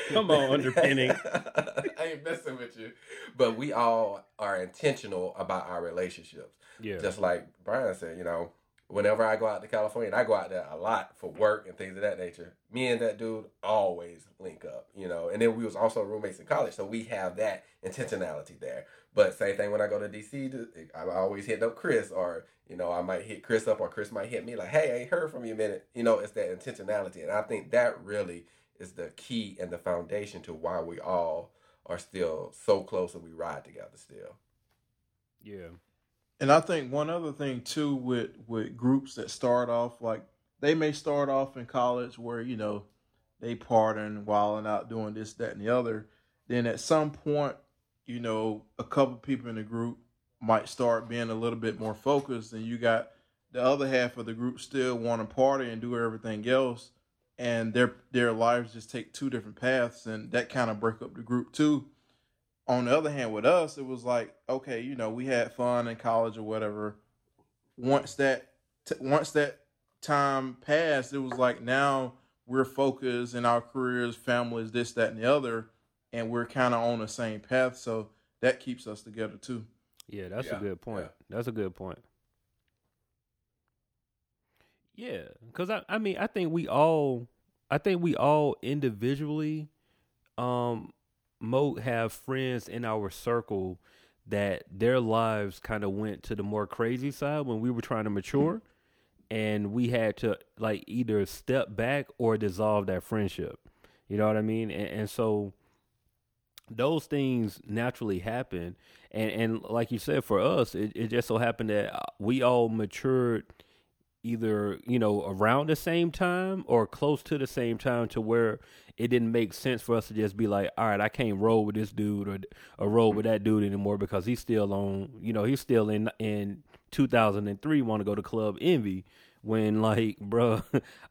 Come on, underpinning. I ain't messing with you, but we all are intentional about our relationships Yeah. just like Brian said, you know, whenever I go out to California, and I go out there a lot for work and things of that nature. Me and that dude always link up, you know. And then we was also roommates in college, so we have that intentionality there. But same thing when I go to DC, I always hit up Chris, or you know, I might hit Chris up, or Chris might hit me like, "Hey, I ain't heard from you a minute." You know, it's that intentionality, and I think that really is the key and the foundation to why we all are still so close and we ride together still. Yeah. And I think one other thing too with with groups that start off like they may start off in college where you know they partying, wilding out, doing this, that, and the other. Then at some point, you know, a couple people in the group might start being a little bit more focused, and you got the other half of the group still want to party and do everything else, and their their lives just take two different paths, and that kind of break up the group too on the other hand, with us, it was like, okay, you know, we had fun in college or whatever. Once that t- once that time passed, it was like now we're focused in our careers, families, this, that, and the other, and we're kind of on the same path. So that keeps us together too. Yeah, that's Yeah, a good point. yeah. That's a good point. Yeah, because I, I mean, I think we all, I think we all individually, um, mo have friends in our circle that their lives kind of went to the more crazy side when we were trying to mature, and we had to like either step back or dissolve that friendship. You know what I mean? And, and so those things naturally happen. And and like you said for us it, it just so happened that we all matured either you know around the same time or close to the same time to where it didn't make sense for us to just be like all right i can't roll with this dude or or roll with that dude anymore because he's still on you know he's still in in 2003 want to go to club envy when like bruh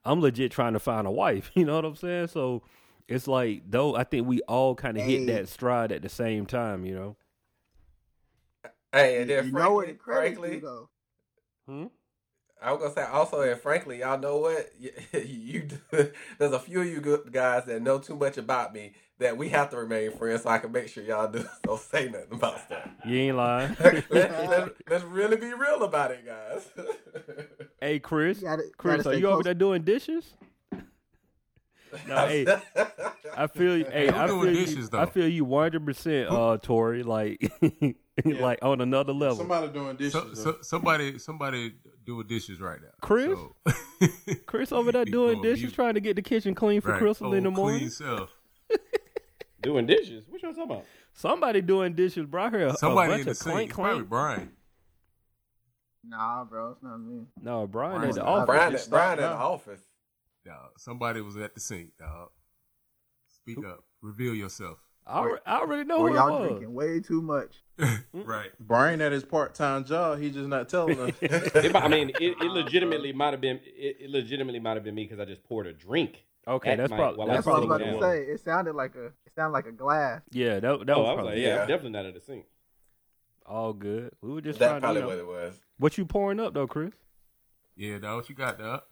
i'm legit trying to find a wife. You know what i'm saying? So it's like though I think we all kind of Hey. hit that stride at the same time, you know. Hey, and then you know what frankly, the credit frankly, though. Hmm? I was gonna say also, and frankly, y'all know what? You, you there's a few of you good guys that know too much about me that we have to remain friends, so I can make sure y'all do don't say nothing about stuff. You ain't lying. let, let, let's really be real about it, guys. hey, Chris, You gotta- Chris, gotta are stay you over there doing dishes? No, hey, I feel you. Hey, Who I doing feel dishes, you. though? I feel you one hundred percent, uh, Tori. Like, like on another level. Somebody doing dishes. So, so, somebody, somebody doing dishes right now. Chris? So- Chris over there doing dishes, mute. trying to get the kitchen clean for Right. Crystal in the Oh, morning. Clean self. Doing dishes. What y'all talking about? Somebody doing dishes, bro. I heard a, Somebody a in bunch the of sink. clank It's probably clank. Brian. Nah, bro, it's not me. No, Brian at Brian's the not- office. Brian, Brian in the office. Dog. Somebody was at the sink, dog. Speak up. Reveal yourself. I, alre- I already know Or who it y'all was. drinking way too much. right. Brian at his part time job, he just not telling us. It I mean, it, it legitimately might have been. It, it legitimately might have been me because I just poured a drink. Okay, that's my- probably that's That's what I was about what to it say. It sounded like a it sounded like a glass. Yeah, that that oh, was I was probably like, yeah, yeah. Definitely not at the sink. all good. We were just That's trying to, probably you know, what it was. what you pouring up though, Chris? Yeah, dog. What you got, dog?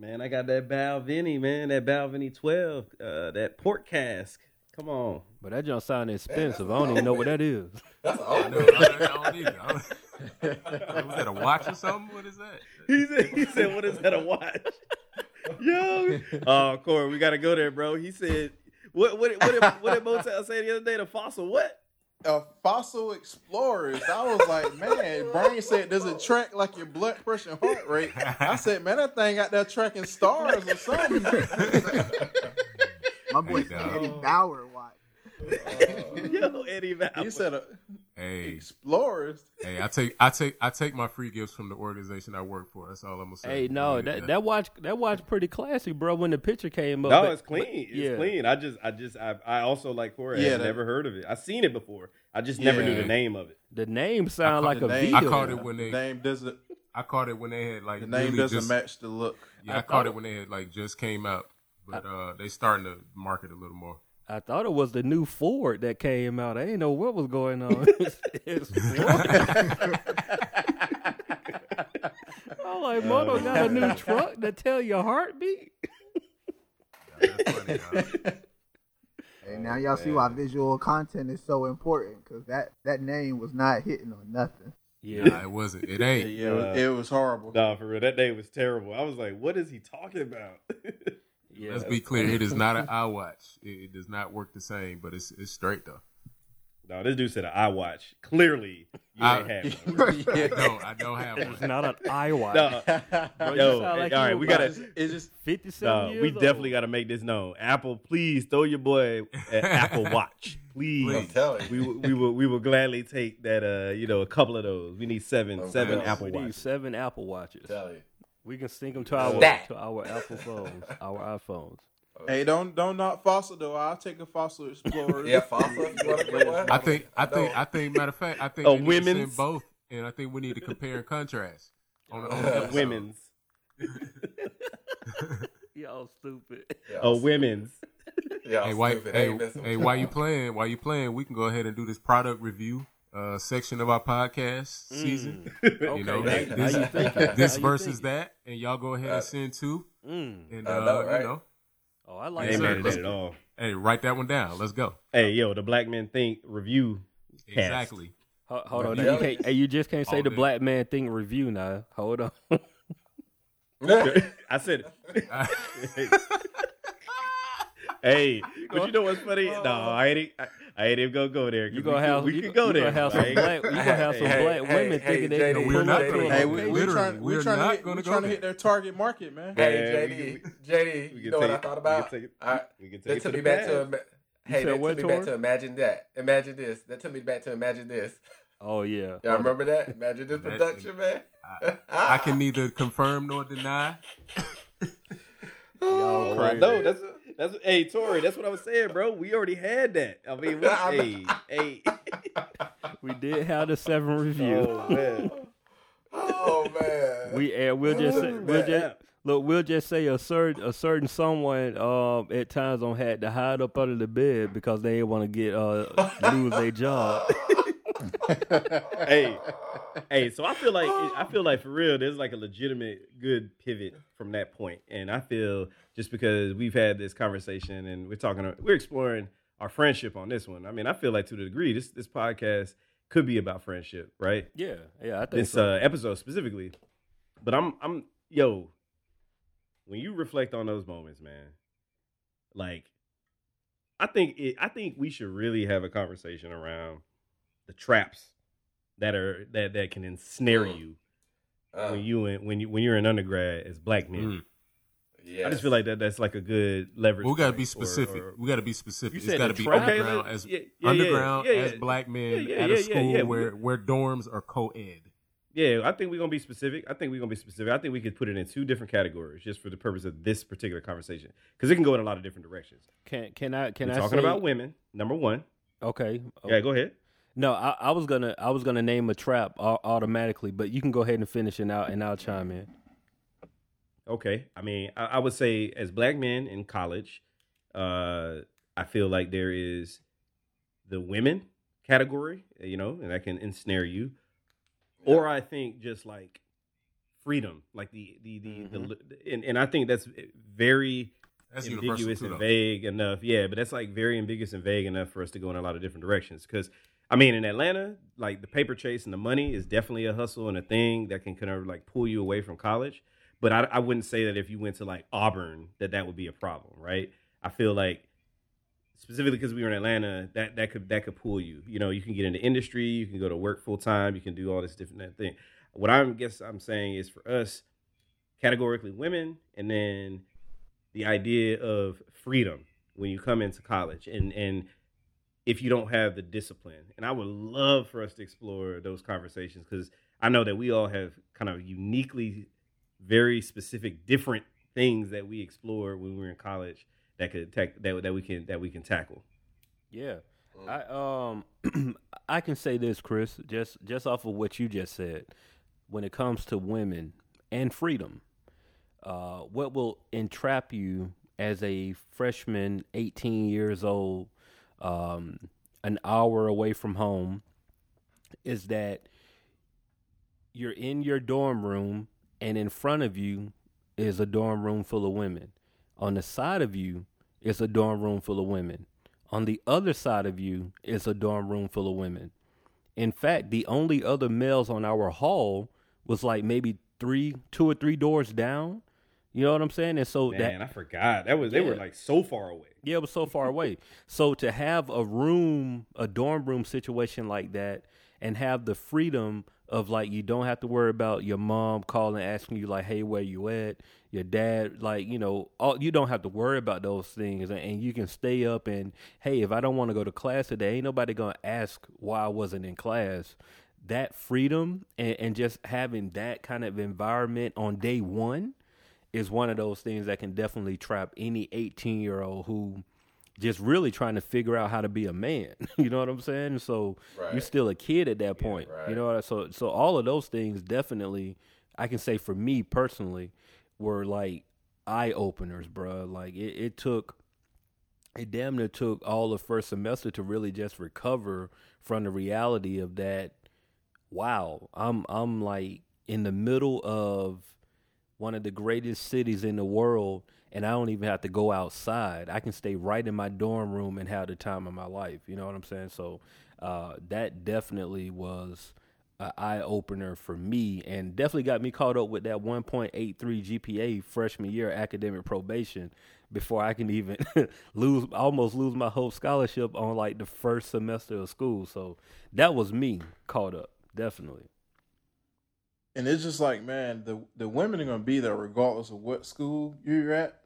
Man, I got that Balvenie, man, that Balvenie 12, uh, that port cask. Come on. But that junk sound expensive. I don't even know what that is. That's I all. know. I don't either. I don't- Was that a watch or something? What is that? He said, he said, what is that, a watch? Yo. Oh, Corey, we got to go there, bro. He said, what, what, what, did, what did Motel say the other day? The fossil what? Uh, Fossil Explorers. I was like, man, Brian said, does it track like your blood pressure and heart rate? I said, man, that thing out there tracking stars or something. My boy Hey, said dog. Eddie Bauer watch. Yo, Eddie Val. he said, uh, Hey, Explorers. hey. I take, I take, I take my free gifts from the organization I work for. That's all I'm gonna say. Hey, no, Yeah, that that watch that watch pretty classy, bro. When the picture came up, No, but- it's clean. but- It's clean. I just, I just, I, I also like Corey. Yeah, I've that- never heard of it. I've seen it before. I just never knew the name of it. The name sound like The a name- video. I caught it when The they, name doesn't. I caught it when they had like The name really doesn't just, match the look. Yeah, I, I caught it it- when they had like just came out, but uh, they starting to market a little more. I thought it was the new Ford that came out. I didn't know what was going on. It's- I'm like, Moto got a new truck that tell your heartbeat. That's funny, dog. And now y'all see why visual content is so important because that that name was not hitting on nothing. Yeah, Nah, it wasn't. It ain't. It, was, it was horrible. Nah, for real, that day was terrible. I was like, "What is he talking about?" Yeah. Let's be clear. It is not an iWatch. It, it does not work the same, but it's it's straight though. no, this dude said an iWatch. Clearly, you I- ain't have one. I don't. I don't have It's one. not an iWatch. No, Bro, yo, like all you right, we gotta. It's just Fifty-seven No, years we old. definitely got to make this known. Apple, please throw your boy an Apple Watch, please. I'm telling We will, we will we will gladly take that. Uh, you know, a couple of those. We need seven Okay. seven Yeah, Apple We need Watches. seven Apple Watches. Tell you. We can sync them to our That. to our Apple phones, our iPhones. hey, don't don't knock fossil though. I'll take a fossil explorer. Yeah, fossil. If you want to go one. I think. I think. I think. Matter of fact, I think oh, A they need to send women's? both, and I think we need to compare and contrast on, on the. Women's, Y'all stupid. Yeah, oh women's. Yeah, Hey, why? stupid. Hey, hey, while you playing? While you playing? We can go ahead and do this product review uh, section of our podcast season. Okay, You know, now- this, now this, you this you versus thinking. that, and y'all go ahead and Uh, send two, Mm. and I uh, know, right? you know, Oh, I like Ain't mad at that at all. hey, write that one down. Let's go. Hey, yo, the Black Men Think review. Cast. Exactly. Ho- Hold on, you can't. Hey, you just can't say All the day. black man Think review now. Hold on. I said, it. hey, but you know what's funny? No, I ain't. I, I ain't even gonna go there. You gonna have we you, could go there. gonna have some black. You gonna have some black women thinking they JD, can We're pull not up to gonna go Hey, there. we, location. we're Literally, trying, we're we're trying to not hit, gonna we're trying to hit their target market, man. Hey, JD, JD, you know what I thought about? can I, we can take that it took to me the back to. hey, said that took me back to imagine that. Imagine this. That took me back to imagine this. Oh yeah. Y'all remember that? Imagine this production, man. I, I can neither confirm nor deny. Oh, I crazy. know. That's that's. Hey, Tori, that's what I was saying, bro. We already had that. I mean, we, hey, hey. We did have the seven review. Oh man. Oh man. We and we'll just say, we'll just look. We'll just say a certain a certain someone um at times on had to hide up under the bed because they didn't want to get uh lose their job. hey, hey. So I feel like I feel like for real, there's like a legitimate good pivot from that point, and I feel just because we've had this conversation and we're talking, we're exploring our friendship on this one. I mean, I feel like to the degree this this podcast could be about friendship, right? Yeah, yeah. I think This so. uh, episode specifically, but I'm I'm yo. When you reflect on those moments, man, like I think it, I think we should really have a conversation around the traps that are that that can ensnare Mm. you Uh, when you in, when you when you're an undergrad as black men. Mm. yes. I just feel like that that's like a good leverage. We got to be specific. or- we got to be specific. You It's said got to be trap? Underground let- as yeah, yeah, yeah, underground yeah, as black men Yeah, yeah, at yeah, a school yeah. where where dorms are co-ed. Yeah, I think we're gonna be specific. I think we're gonna be specific. I think we could put it in two different categories just for the purpose of this particular conversation because it can go in a lot of different directions. Can can I can We're I talking say, about women. Number one. Okay. Yeah, go ahead. No, I, I was gonna I was gonna name a trap automatically, but you can go ahead and finish it out, and I'll chime in. Okay. I mean, I, I would say as black men in college, uh, I feel like there is the women category, you know, and that can ensnare you. Or I think just like freedom, like the the the, the and, and I think that's very That's ambiguous and vague enough. Yeah, but that's like very ambiguous and vague enough for us to go in a lot of different directions. Because I mean, in Atlanta, like the paper chase and the money is definitely a hustle and a thing that can kind of like pull you away from college. But I, I wouldn't say that if you went to like Auburn, that that would be a problem, right? I feel like specifically because we were in Atlanta, that that could that could pull you. You know, you can get into industry, you can go to work full time, you can do all this different thing. What I'm guess I'm saying is for us, categorically women, and then the idea of freedom when you come into college, and and if you don't have the discipline, and I would love for us to explore those conversations because I know that we all have kind of uniquely, very specific, different things that we explore when we were in college that could tack that that we can that we can tackle. Yeah. I um I can say this, Chris, just just off of what you just said. When it comes to women and freedom, uh, what will entrap you as a freshman, 18 years old, um, an hour away from home, is that you're in your dorm room and in front of you is a dorm room full of women. On the side of you is a dorm room full of women. On the other side of you is a dorm room full of women. In fact, the only other males on our hall was like maybe three, two or three doors down. You know what I'm saying? And so Man, that I forgot. That was they were like so far away. Yeah, it was so far away. So to have a room, a dorm room situation like that, and have the freedom of like you don't have to worry about your mom calling asking you like, "Hey, where you at?" Your dad, like you know, all you don't have to worry about those things, and, and you can stay up and hey, if I don't want to go to class today, ain't nobody gonna ask why I wasn't in class. That freedom and, and just having that kind of environment on day one is one of those things that can definitely trap any 18 year old who just really trying to figure out how to be a man. you know what I'm saying? So you're still a kid at that point. You right. know what I- so so all of those things definitely I can say for me personally were like eye openers, bro. Like it, it took it damn near took all the first semester to really just recover from the reality of that wow, I'm I'm like in the middle of one of the greatest cities in the world and I don't even have to go outside. I can stay right in my dorm room and have the time of my life. You know what I'm saying? So uh, that definitely was an eye opener for me and definitely got me caught up with that 1.83 GPA freshman year academic probation before I can even lose almost lose my whole scholarship on like the first semester of school. So that was me caught up, definitely. And it's just like man the the women are going to be there regardless of what school you're at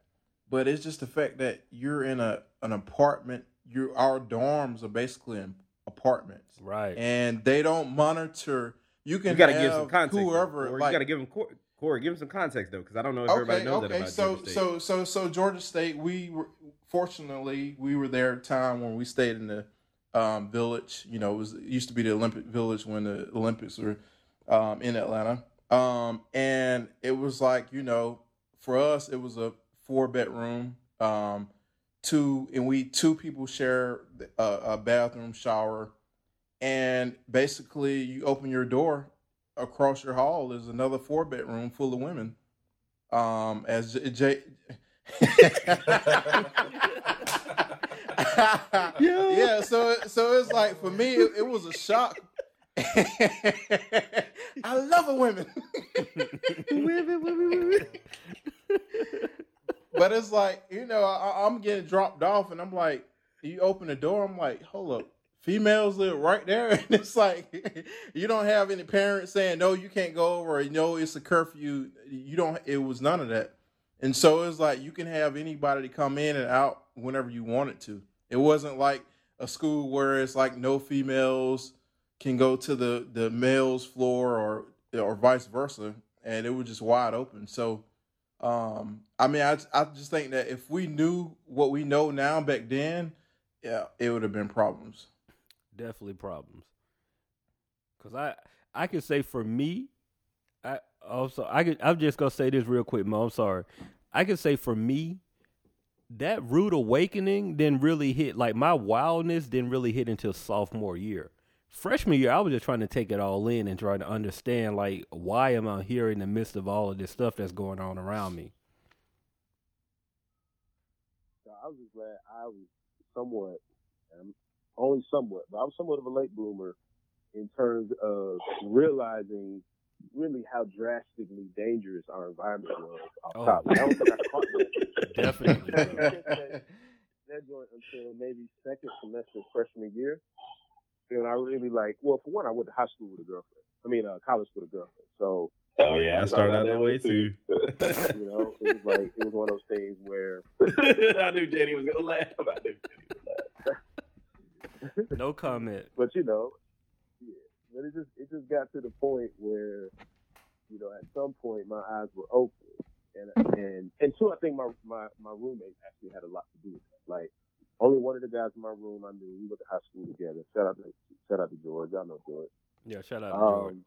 but it's just the fact that you're in a an apartment you our dorms are basically in apartments Right. and they don't monitor you can You got to have give some context. whoever Or like you got to give them Corey. Give him some context though, because I don't know if everybody knows that about so Georgia State. so so so Georgia State. We were fortunately we were there at a time when we stayed in the um, village. You know, it was it used to be the Olympic Village when the Olympics were um, in Atlanta. Um, and it was like you know, for us it was a four bedroom. Um, two and we two people share a, a bathroom shower and basically you open your door across your hall is another four bedroom full of women um as J, J- yeah so so it's like for me it, it was a shock i love a women. Women, women, women. but it's like you know I, i'm getting dropped off and i'm like you open the door i'm like hold up. Females live right there? And it's like you don't have any parents saying no you can't go over or no it's a curfew. You don't it was none of that. And so it's like you can have anybody to come in and out whenever you wanted to. It wasn't like a school where it's like no females can go to the the males floor or or vice versa and it was just wide open so um, I mean, I I just think that if we knew what we know now back then, yeah, it would have been problems. definitely problems. Cause I I can say for me, I also I could I'm just gonna say this real quick, Mo. I'm sorry. I can say for me, that rude awakening didn't really hit like my wildness didn't really hit until sophomore year. Freshman year, I was just trying to take it all in and try to understand like why am I here in the midst of all of this stuff that's going on around me. So I was just glad I was somewhat, um, only somewhat, but I was somewhat of a late bloomer in terms of realizing really how drastically dangerous our environment was off Oh. top. I don't think I caught that. Definitely, that, that joint until maybe second semester freshman year. And I really like, well, for one, I went to high school with a girlfriend. I mean, uh, college with a girlfriend. So, oh yeah, I started out that way too. you know, it was like, it was one of those things where I knew Jenny was gonna laugh. I knew Jenny was gonna laugh. No comment. but you know, yeah. But it just it just got to the point where, you know, at some point my eyes were open, and and and two, I think my my my roommate actually had a lot to do with that. Like, only one of the guys in my room I knew. We went to high school together. Shout out to shout out to George. Y'all know George. Yeah, shout out to George. Um,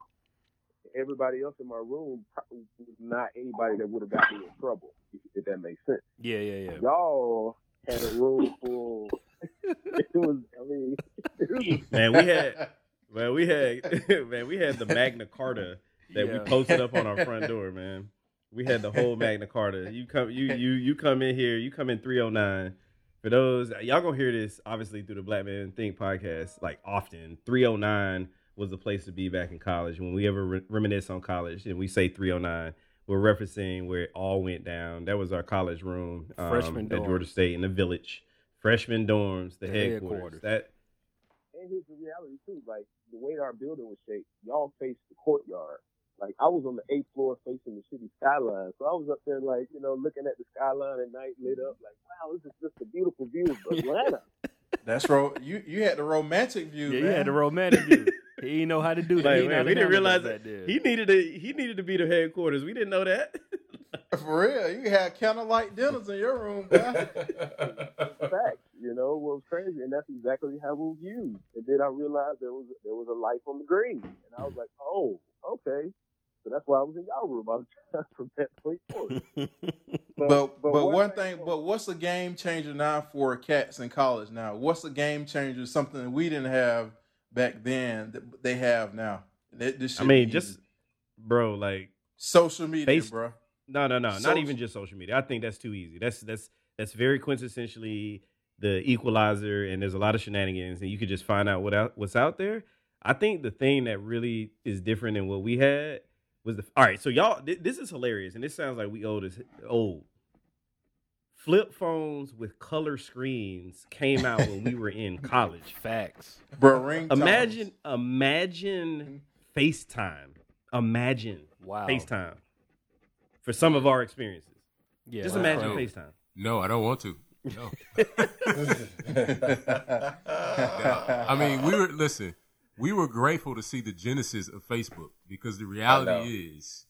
everybody else in my room was not anybody that would have got me in trouble, if, if that makes sense. Yeah, yeah, yeah. Y'all had a room full. it was, I mean, it was Man, we had man, we had man, we had the Magna Carta that we posted up on our front door, man. We had the whole Magna Carta. You come you you you come in here, you come in 309. For those y'all gonna hear this obviously through the Black Man Think podcast, like often. 309 was the place to be back in college. When we ever re- reminisce on college and we say 309, we're referencing where it all went down. That was our college room um, Freshman at dorm. Georgia State in the village. Freshman dorms, the, The headquarters. headquarters. That And here's the reality too, like the way our building was shaped, y'all faced the courtyard. Like I was on the eighth floor facing the city skyline. So I was up there like, you know, looking at the skyline at night lit up, like, wow, this is just a beautiful view of Atlanta. That's ro. You you had the romantic view. Yeah, man. you had the romantic view. He didn't know how to do that. Like, He man, we didn't realize that that he needed to he needed to be the headquarters. We didn't know that. For real, you had candlelight dinners in your room, guy. Fact, you know, what was crazy, and that's exactly how we was used. And then I realized there was there was a life on the green, and I was like, oh, okay. So that's why I was in y'all room I was time from that point forward. But but, one thing, but what's a game changer now for cats in college now? What's a game changer? Something that we didn't have back then that they have now. That- This I shit mean, easy. just bro, like social media, Face- bro. No, no, no, Social- not even just social media. I think that's too easy. That's that's that's very quintessentially the equalizer, and there's a lot of shenanigans, and you could just find out what out, what's out there. I think the thing that really is different than what we had was the all right. So y'all, th- this is hilarious, and this sounds like we old as old. Flip phones with color screens came out when we were in college. Facts. Bro, ring Imagine, imagine FaceTime. Imagine Wow. FaceTime for some of our experiences. Yeah. Just wow. imagine Wow. FaceTime. No, I don't want to. No. I mean, we were listen. We were grateful to see the genesis of Facebook because the reality is,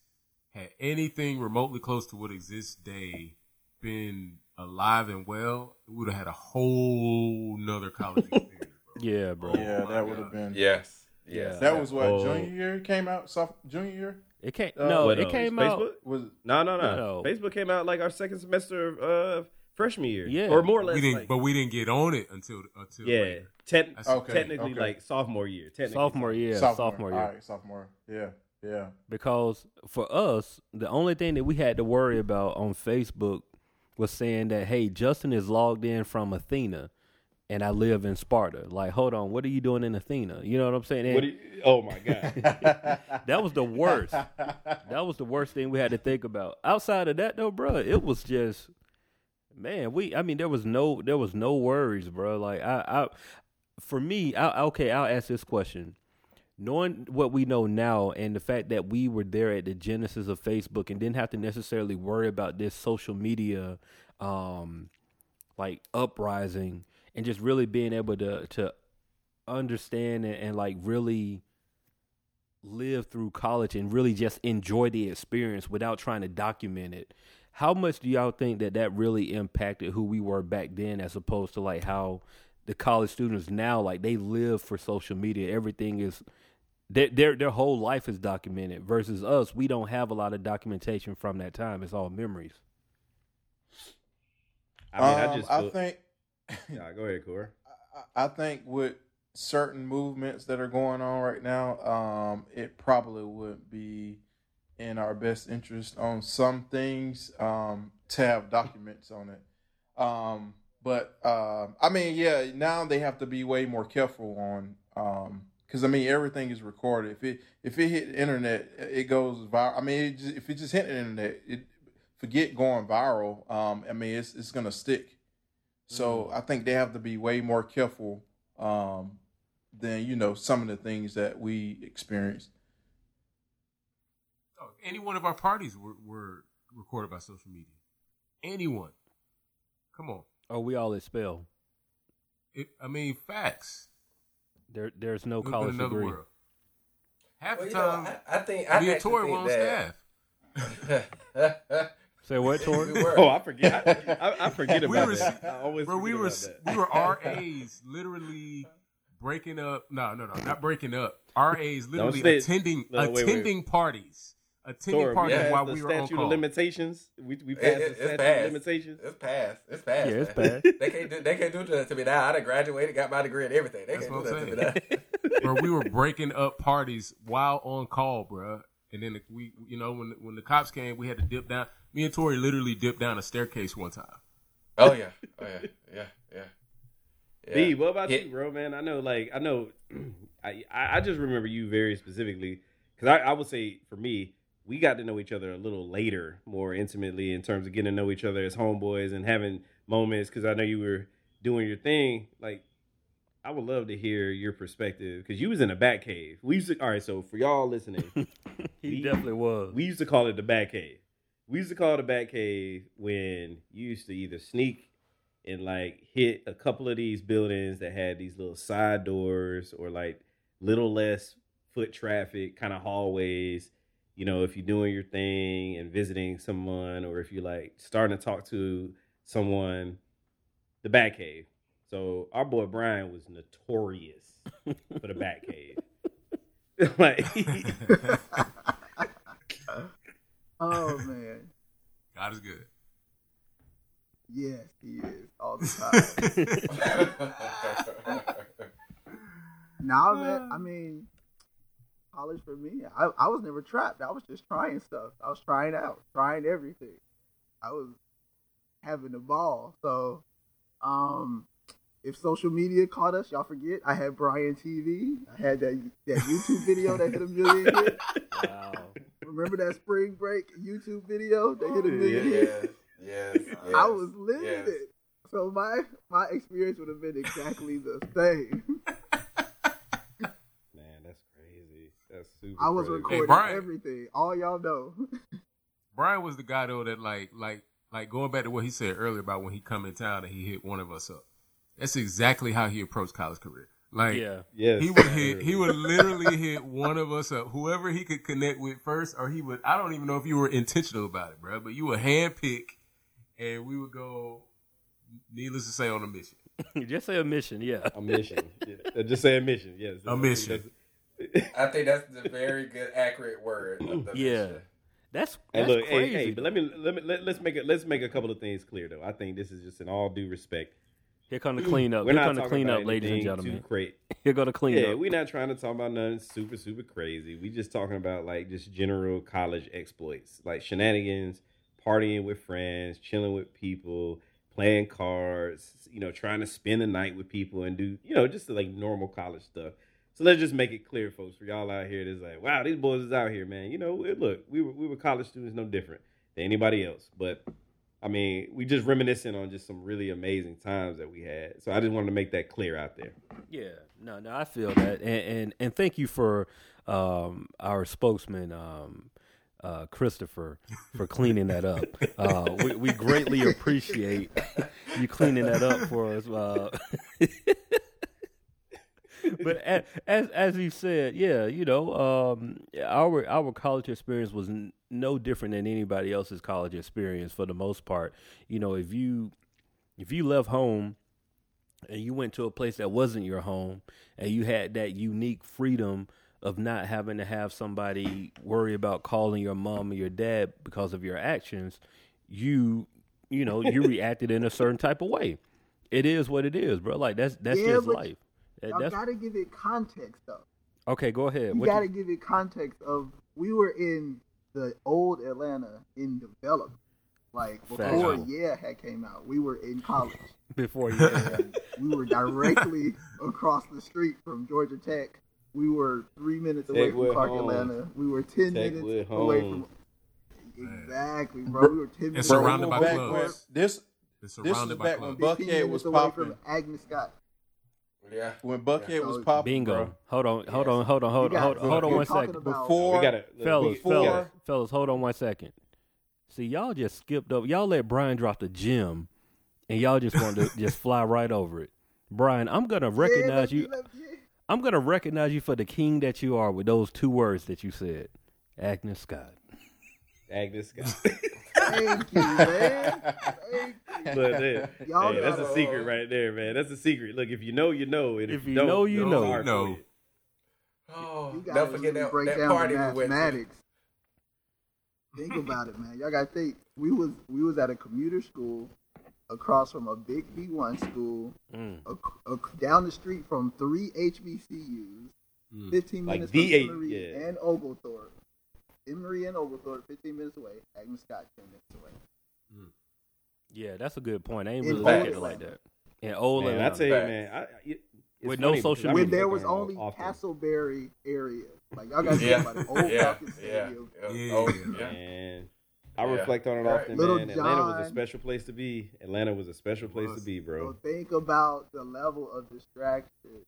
had anything remotely close to what exists today been alive and well, we would have had a whole nother college experience. Bro. Yeah, bro. yeah, my that would have been. yes. Yes. That was what Oh. junior year came out. Soph- junior year It came. Uh, no, it uh, came Facebook? out. was. No, no, no, No. Facebook came out like our second semester of uh, freshman year. Yeah. Or more or less. We didn't, like- but we didn't get on it until until yeah. later. Te- Okay, technically, okay. like sophomore year. Technically. Sophomore year. Sophomore, year. All right, sophomore. Yeah, yeah. Because for us, the only thing that we had to worry about on Facebook was saying that, hey, Justin is logged in from Athena and I live in Sparta. Like, hold on, what are you doing in Athena? You know what I'm saying? And What you, oh my god. that was the worst. that was the worst thing we had to think about. Outside of that though, bro, it was just man, we I mean there was no there was no worries, bro. Like I I for me, I okay, I'll ask this question. Knowing what we know now and the fact that we were there at the genesis of Facebook and didn't have to necessarily worry about this social media um like uprising and just really being able to to understand and, and like really live through college and really just enjoy the experience without trying to document it. How much do y'all think that that really impacted who we were back then, as opposed to like how the college students now like they live for social media? Everything is their their their whole life is documented. Versus us, we don't have a lot of documentation from that time. It's all memories. I mean, I Um, just. I think. yeah go ahead, Core. I- I think with certain movements that are going on right now, um, it probably would be in our best interest on some things um, to have documents on it. Um, but uh, I mean, yeah, now they have to be way more careful on because I mean everything is recorded. If it if it hit the internet, it goes viral. I mean, it just, if it just hit the internet, it forget going viral. Um, I mean, it's it's gonna stick. So I think they have to be way more careful um, than you know some of the things that we experienced. Any one of our parties were, were recorded by social media. Anyone. Come on. Oh, we all expel. It, I mean, facts. There, there's no Live in college degree. world. Half Well, the you know, I, I think I me and Tori were on that- staff. Say what, Tori? We. Oh, I forget. I, I forget We about were- that. I always Bro, we were about that. we were RAs literally breaking up. No, no, no, not breaking up. RAs literally say- attending No, wait, wait. attending parties, attending Tor, we parties passed while we were on statute call. of limitations. We we passed it- the it's statute passed. of limitations. It's past. It's past. Yeah, it's man. past. They can't do. They can't do that to me now. I done graduated, got my degree and everything. They That's can't what do I'm that to me now. Bro, we were breaking up parties while on call, bro. And then we, you know, when when the cops came, we had to dip down. Me and Tori literally dipped down a staircase one time. Oh yeah. Oh yeah. Yeah. Yeah. yeah. B, what about Yeah. you, bro? Man, I know, like, I know, I I I just remember you very specifically because I, I would say for me, we got to know each other a little later, more intimately in terms of getting to know each other as homeboys and having moments. Because I know you were doing your thing. Like, I would love to hear your perspective because you was in a bat cave. We used to. All right, so for y'all listening, he We- definitely was. we used to call it the bat cave. We used to call it the bat cave when you used to either sneak and like hit a couple of these buildings that had these little side doors or like little less foot traffic kind of hallways. You know, if you're doing your thing and visiting someone, or if you're like starting to talk to someone, the bat cave. So our boy Brian was notorious for the bat cave. like Oh man, God is good. yes, he is all the time. Now that I mean, college for me, I, I was never trapped. I was just trying stuff. I was trying out, trying everything. I was having a ball. So, um, if social media caught us, y'all forget I had Brian TV. I had that that YouTube video that hit a million hits. wow. Remember that spring break YouTube video that hit a million? yeah. hits? yes, yes, yes. I was living yes. it. So my my experience would have been exactly the same. Man, that's crazy. That's super. I was crazy. recording Brian. everything. All y'all know. Brian was the guy though that like like like going back to what he said earlier about when he come in town and he hit one of us up. That's exactly how he approached college career. Like Yeah. Yes, he would hit he would literally hit one of us up, whoever he could connect with first, or he would I don't even know if you were intentional about it, bro, but you would hand pick and we would go needless to say on a mission. Just say a mission, yeah. a mission. Yeah. Uh, just say a mission. Yes, A mission. I think that's the very good, accurate word. Yeah. mission. That's, Hey, that's look, hey, crazy. hey, but let me let me let, let's make it let's make a couple of things clear though. I think this is just in all due respect. Here come the cleanup. We're Here not come the cleanup, ladies and gentlemen. Too cra- Here go the cleanup. Yeah, we're not trying to talk about nothing super, super crazy. We just talking about like just general college exploits, like shenanigans, partying with friends, chilling with people, playing cards, you know, trying to spend the night with people and do, you know, just like normal college stuff. So let's just make it clear, folks, for y'all out here that's like, wow, these boys is out here, man. You know, look, we were we were college students, no different than anybody else. But I mean, we just reminiscing on just some really amazing times that we had. So I just wanted to make that clear out there. Yeah, no, no, I feel that, and and, and thank you for um, our spokesman, um, uh, Christopher, for cleaning that up. Uh, we, we greatly appreciate you cleaning that up for us. Uh, but as, as as you said, yeah, you know, um, our our college experience was n- no different than anybody else's college experience for the most part. You know, if you if you left home and you went to a place that wasn't your home and you had that unique freedom of not having to have somebody worry about calling your mom or your dad because of your actions, you you know, you reacted in a certain type of way. It is what it is, bro. Like that's that's Yeah, just life. That- Y'all that's gotta give it context though. okay. Go ahead. You What gotta you- give it context of we were in the old Atlanta in development. Like before Factual. Yeah had came out, we were in college. before you. and we were directly across the street from Georgia Tech. We were three minutes away from Techwood Clark, Homes. Atlanta. We were ten Techwood minutes away from. Homes. Exactly, bro. We were ten minutes It's away surrounded by back clubs. this It's This is surrounded back when. Buckhead 15 minutes was away popping. from Agnes Scott. Yeah. when Buckhead was popping, Bingo. bro. Hold on. Hold on. Hold on. Hold on. Hold, hold on we're one talking second. about- Before We got to fellas, before- fellas, fellas, hold on one second. See, y'all just skipped over. Y'all let Brian drop the gym, and y'all just wanted to just fly right over it. Brian, I'm gonna recognize Yeah, you. let me- let me- I'm gonna recognize you for the king that you are with those two words that you said, Agnes Scott. Agnes Scott. Thank you, man. Thank you. Look, there. Y'all hey, that's a secret right there, man. That's a secret. Look, if you know, you know. And if, If you you don't, know, you know. hard for know. Oh, You don't gotta forget that, break that down party the we mathematics. Think about it, man. Y'all gotta think. We was we was at a commuter school across from a big B one school, Mm. ac- ac- down the street from three HBCUs, Mm. fifteen minutes the from eight- Emory yeah. and Oglethorpe. Emory and Oglethorpe, fifteen minutes away. Agnes Scott, ten minutes away. Mm. Yeah, that's a good point. I ain't In really look at it like that. In old Man, I Atlanta. tell you, man, I, it, With no funny social media. when there was only often. Castleberry area. Like y'all got to Yeah, think about it. Old yeah, Falcon yeah, Stadium. Oh, yeah. Yeah. Oh, yeah. And I Yeah. reflect on it Right. often, Little man. Atlanta was a special place to be. Atlanta was a special place to was. be, So bro. think about the level of distraction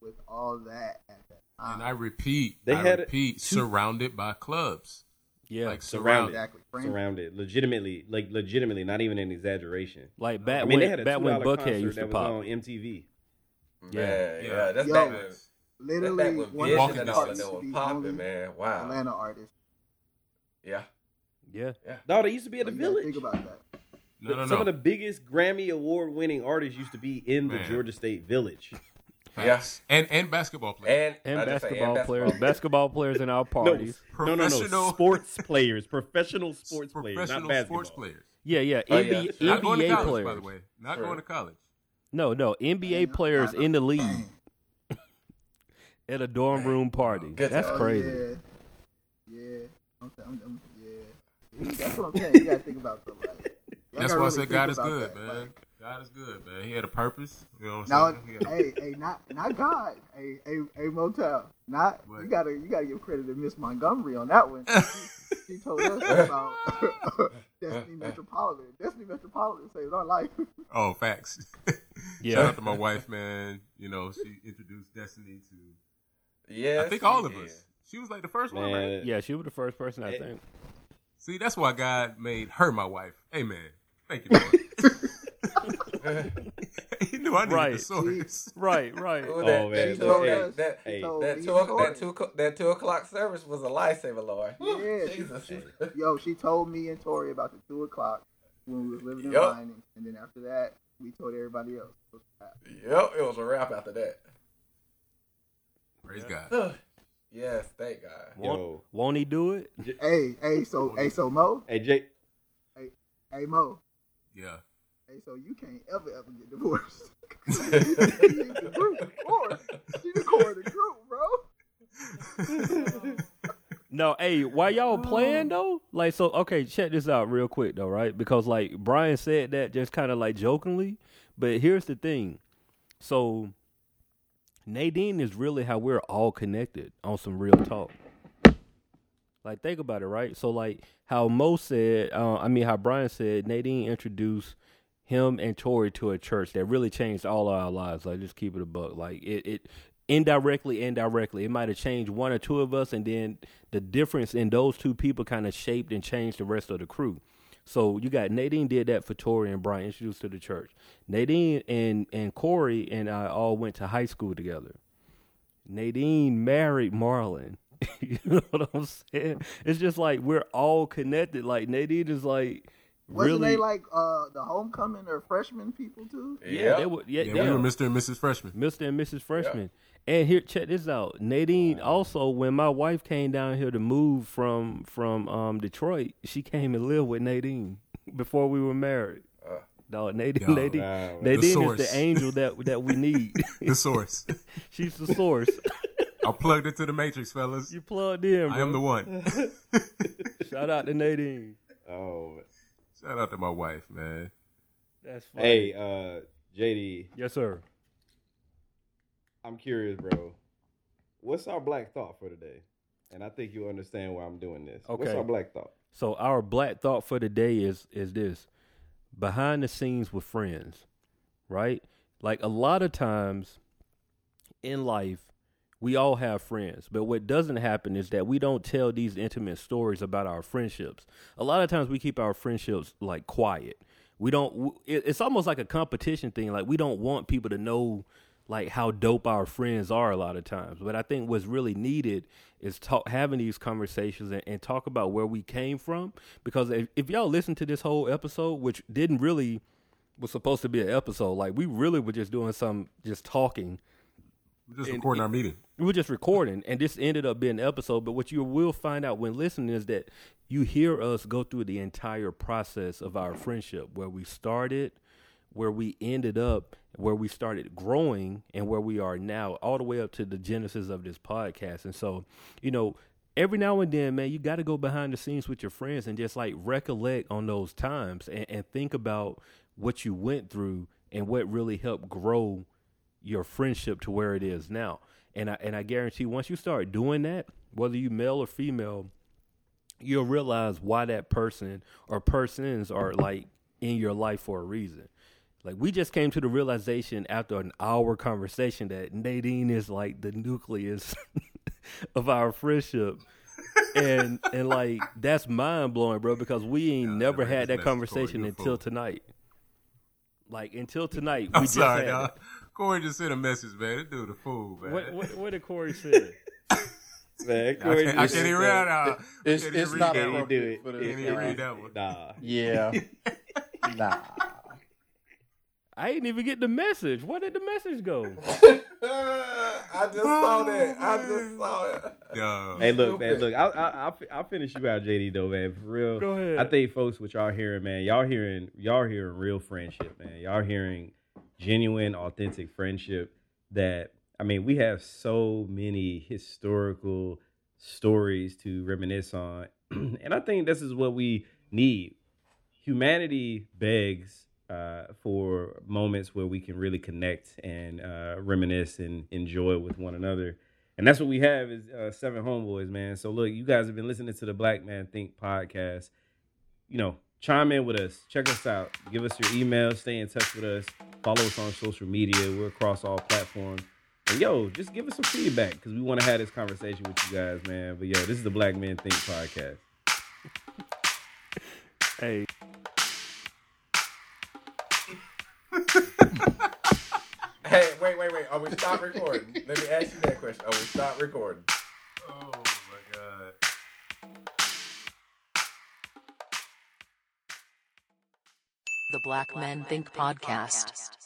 with all that at that time. And ah. I repeat, They I had a- repeat, surrounded by clubs. Yeah, Like Surrounded. exactly. Frank. Surrounded, legitimately, like legitimately, not even an exaggeration. like back I mean, when they had a back two when Buckhead used to that was pop. on MTV. Man, Yeah. yeah, that's Yo. back when that's Literally, back when one Vision of Walking and the all that was popping, man. Wow. Atlanta artists. Yeah. Yeah, yeah. No, they used to be at the You gotta village. Think about that. No, no, Some no. of the biggest Grammy award winning artists used to be in the Man. Georgia State Village. Facts. And and basketball players. And, and I say, basketball and players, basketball players in our parties. No, no, no, Professional- sports players, professional sports players, not professional basketball. sports players. Yeah, yeah, Oh, NBA, yeah. Not going to NBA college, players. by the way. Not Sure. going to college. No, no, NBA Man, players I- in the league at a dorm room party. Good That's time. Oh, crazy. Yeah, yeah. I'm, I'm, I'm, yeah. That's what I'm saying. You gotta think about stuff like. that. Y'all why I really said God is good, that. man. Like, God is good, man. He had a purpose. You know what I'm saying? He hey, hey, not not God, hey, hey, hey, Motel. Not What? you gotta you gotta give credit to Miss Montgomery on that one. she, she told us about Destiny Metropolitan. Destiny Metropolitan saved our life. Oh, facts. Shout out to my wife, man. You know, she introduced Destiny to Yeah. I think all of us. She was like the first one, right? Yeah, she was the first person I Hey. think. See, that's why God made her my wife. Amen. Thank you, Lord. He knew I needed Right. the source. Right, right. Oh, Oh, that, man, that, but hey, that, that, hey. that, two, that, two, that two o'clock service was a lifesaver, Lord. Yeah, she- Jesus. she- yo, she told me and Tori about the two o'clock when we was living in Yup. Mining, and then after that, we told everybody else. It was a. Yep, it was a wrap after that. Praise God. yes, thank God. Won't, yo, won't he do it? Hey, hey, so, hey, so Mo, hey Jake, Hey, hey Mo, Yeah. So you can't ever ever get divorced. the group, the core of the group, bro. No, hey, why y'all playing though? Like, so okay, check this out real quick though, right? Because like Brian said that just kind of like jokingly, but here's the thing. So Nadine is really how we're all connected on some real talk. Like, think about it, right? So, like how Mo said, uh, I mean, how Brian said, Nadine introduced him and Tori to a church that really changed all our lives. Like, just keep it a buck. Like, it, it indirectly, indirectly, it might have changed one or two of us, and then the difference in those two people kind of shaped and changed the rest of the crew. So you got Nadine did that for Tori and Brian introduced to the church. Nadine and and Corey and I all went to high school together. Nadine married Marlon. you know what I'm saying? It's just like we're all connected. Like Nadine is like Wasn't really they like uh the homecoming or freshman people too? yeah, Yep. they were yeah, Yeah, they we were were Mr. and Mrs. Freshman. Mr. and Mrs. Freshman. And here, check this out. Nadine also, when my wife came down here to move from from um Detroit, she came and lived with Nadine before we were married. Uh. Dog, Nadine, Yo, Nadine, wow. Nadine The is the angel that that we need. The source. She's the source. I plugged into the matrix, fellas. You plugged in, bro. I am the one. Shout out to Nadine. oh, Shout out to my wife, man. That's funny. hey, uh, JD, yes, sir. I'm curious, bro. What's our black thought for today? And I think you understand why I'm doing this. Okay. What's our black thought? So our black thought for today is is this: behind the scenes with friends, right? Like a lot of times in life, we all have friends, but what doesn't happen is that we don't tell these intimate stories about our friendships. A lot of times we keep our friendships like quiet. We don't. It's almost like a competition thing. Like we don't want people to know like how dope our friends are a lot of times. But I think what's really needed is talk having these conversations and, and talk about where we came from. Because if, if y'all listen to this whole episode, which didn't really was supposed to be an episode, like we really were just doing some just talking. We're just And- recording our meeting. We were just recording, and this ended up being an episode. But what you will find out when listening is that you hear us go through the entire process of our friendship, where we started, where we ended up, where we started growing, and where we are now, all the way up to the genesis of this podcast. And so, you know, every now and then, man, you got to go behind the scenes with your friends and just like recollect on those times and, and think about what you went through and what really helped grow your friendship to where it is now. And I and I guarantee once you start doing that, whether you male or female, you'll realize why that person or persons are like in your life for a reason. Like we just came to the realization after an hour conversation that Nadine is like the nucleus of our friendship. and and like that's mind blowing, bro, because we ain't Nah, never had that conversation until tonight. Like until tonight, I'm we just sorry, had dog. Corey just sent a message, man. This dude a fool, man. What, what, what did Corey say? Man, I can't, I can't even read that out. It's- can't even it's not that one. do it. Can't even read that one. Nah. Yeah. nah. I didn't even get the message. Where did the message go? I just saw oh, that. I just saw it. Dog. Hey, look, man. Look, I'll, I'll, I'll, I'll finish you out, JD. Though, man. For real. Go ahead. I think, folks, what y'all hearing, man, y'all hearing, y'all hearing real friendship, man. Y'all hearing genuine, authentic friendship. That I mean, we have so many historical stories to reminisce on, and I think this is what we need. Humanity begs uh, for moments where we can really connect and uh, reminisce and enjoy with one another. And that's what we have is uh, seven homeboys, man. So look, you guys have been listening to the Black Men Think podcast. You know, chime in with us, check us out, give us your email, stay in touch with us, follow us on social media. We're across all platforms. And yo, just give us some feedback because we want to have this conversation with you guys, man. But yo, this is the Black Men Think podcast. Hey, Hey, wait, wait, wait. Are we stop recording? Let me ask you that question. Are we stop recording? Oh Black Men Think Podcast.